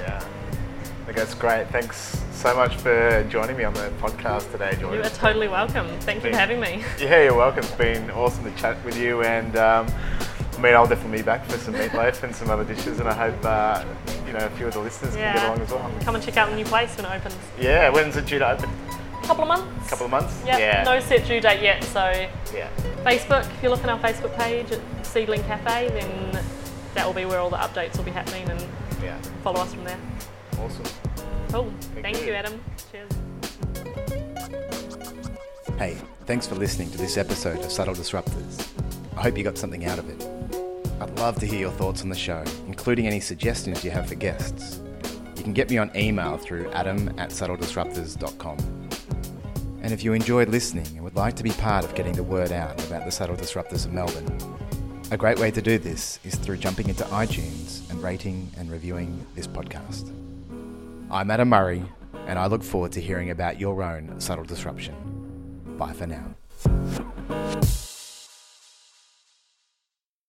[SPEAKER 1] Yeah. I think that's great. Thanks so much for joining me on the podcast today,
[SPEAKER 2] Georgia.
[SPEAKER 1] You
[SPEAKER 2] are totally welcome. Thank you for having me.
[SPEAKER 1] Yeah, you're welcome. It's been awesome to chat with you, and um, I mean, I'll definitely be back for some meatloaf and some other dishes, and I hope uh, you know a few of the listeners can get along as well.
[SPEAKER 2] Come and check out the new place when it opens.
[SPEAKER 1] Yeah, when's it due to open?
[SPEAKER 2] A couple of months.
[SPEAKER 1] A couple of months.
[SPEAKER 2] Yep,
[SPEAKER 1] Yeah.
[SPEAKER 2] No set due date yet. So
[SPEAKER 1] Yeah.
[SPEAKER 2] Facebook, if you look on our Facebook page at Seedling Cafe, then that will be where all the updates will be happening, and
[SPEAKER 1] Yeah.
[SPEAKER 2] follow us from there.
[SPEAKER 1] Awesome.
[SPEAKER 2] Cool.
[SPEAKER 1] Thank
[SPEAKER 2] Thank,
[SPEAKER 1] you.
[SPEAKER 2] you, Adam. Cheers.
[SPEAKER 4] Hey, thanks for listening to this episode of Subtle Disruptors. I hope you got something out of it. I'd love to hear your thoughts on the show, including any suggestions you have for guests. You can get me on email through adam at subtledisruptors.com. And if you enjoyed listening and would like to be part of getting the word out about the Subtle Disruptors of Melbourne, a great way to do this is through jumping into iTunes and rating and reviewing this podcast. I'm Adam Murray, and I look forward to hearing about your own subtle disruption. Bye for now.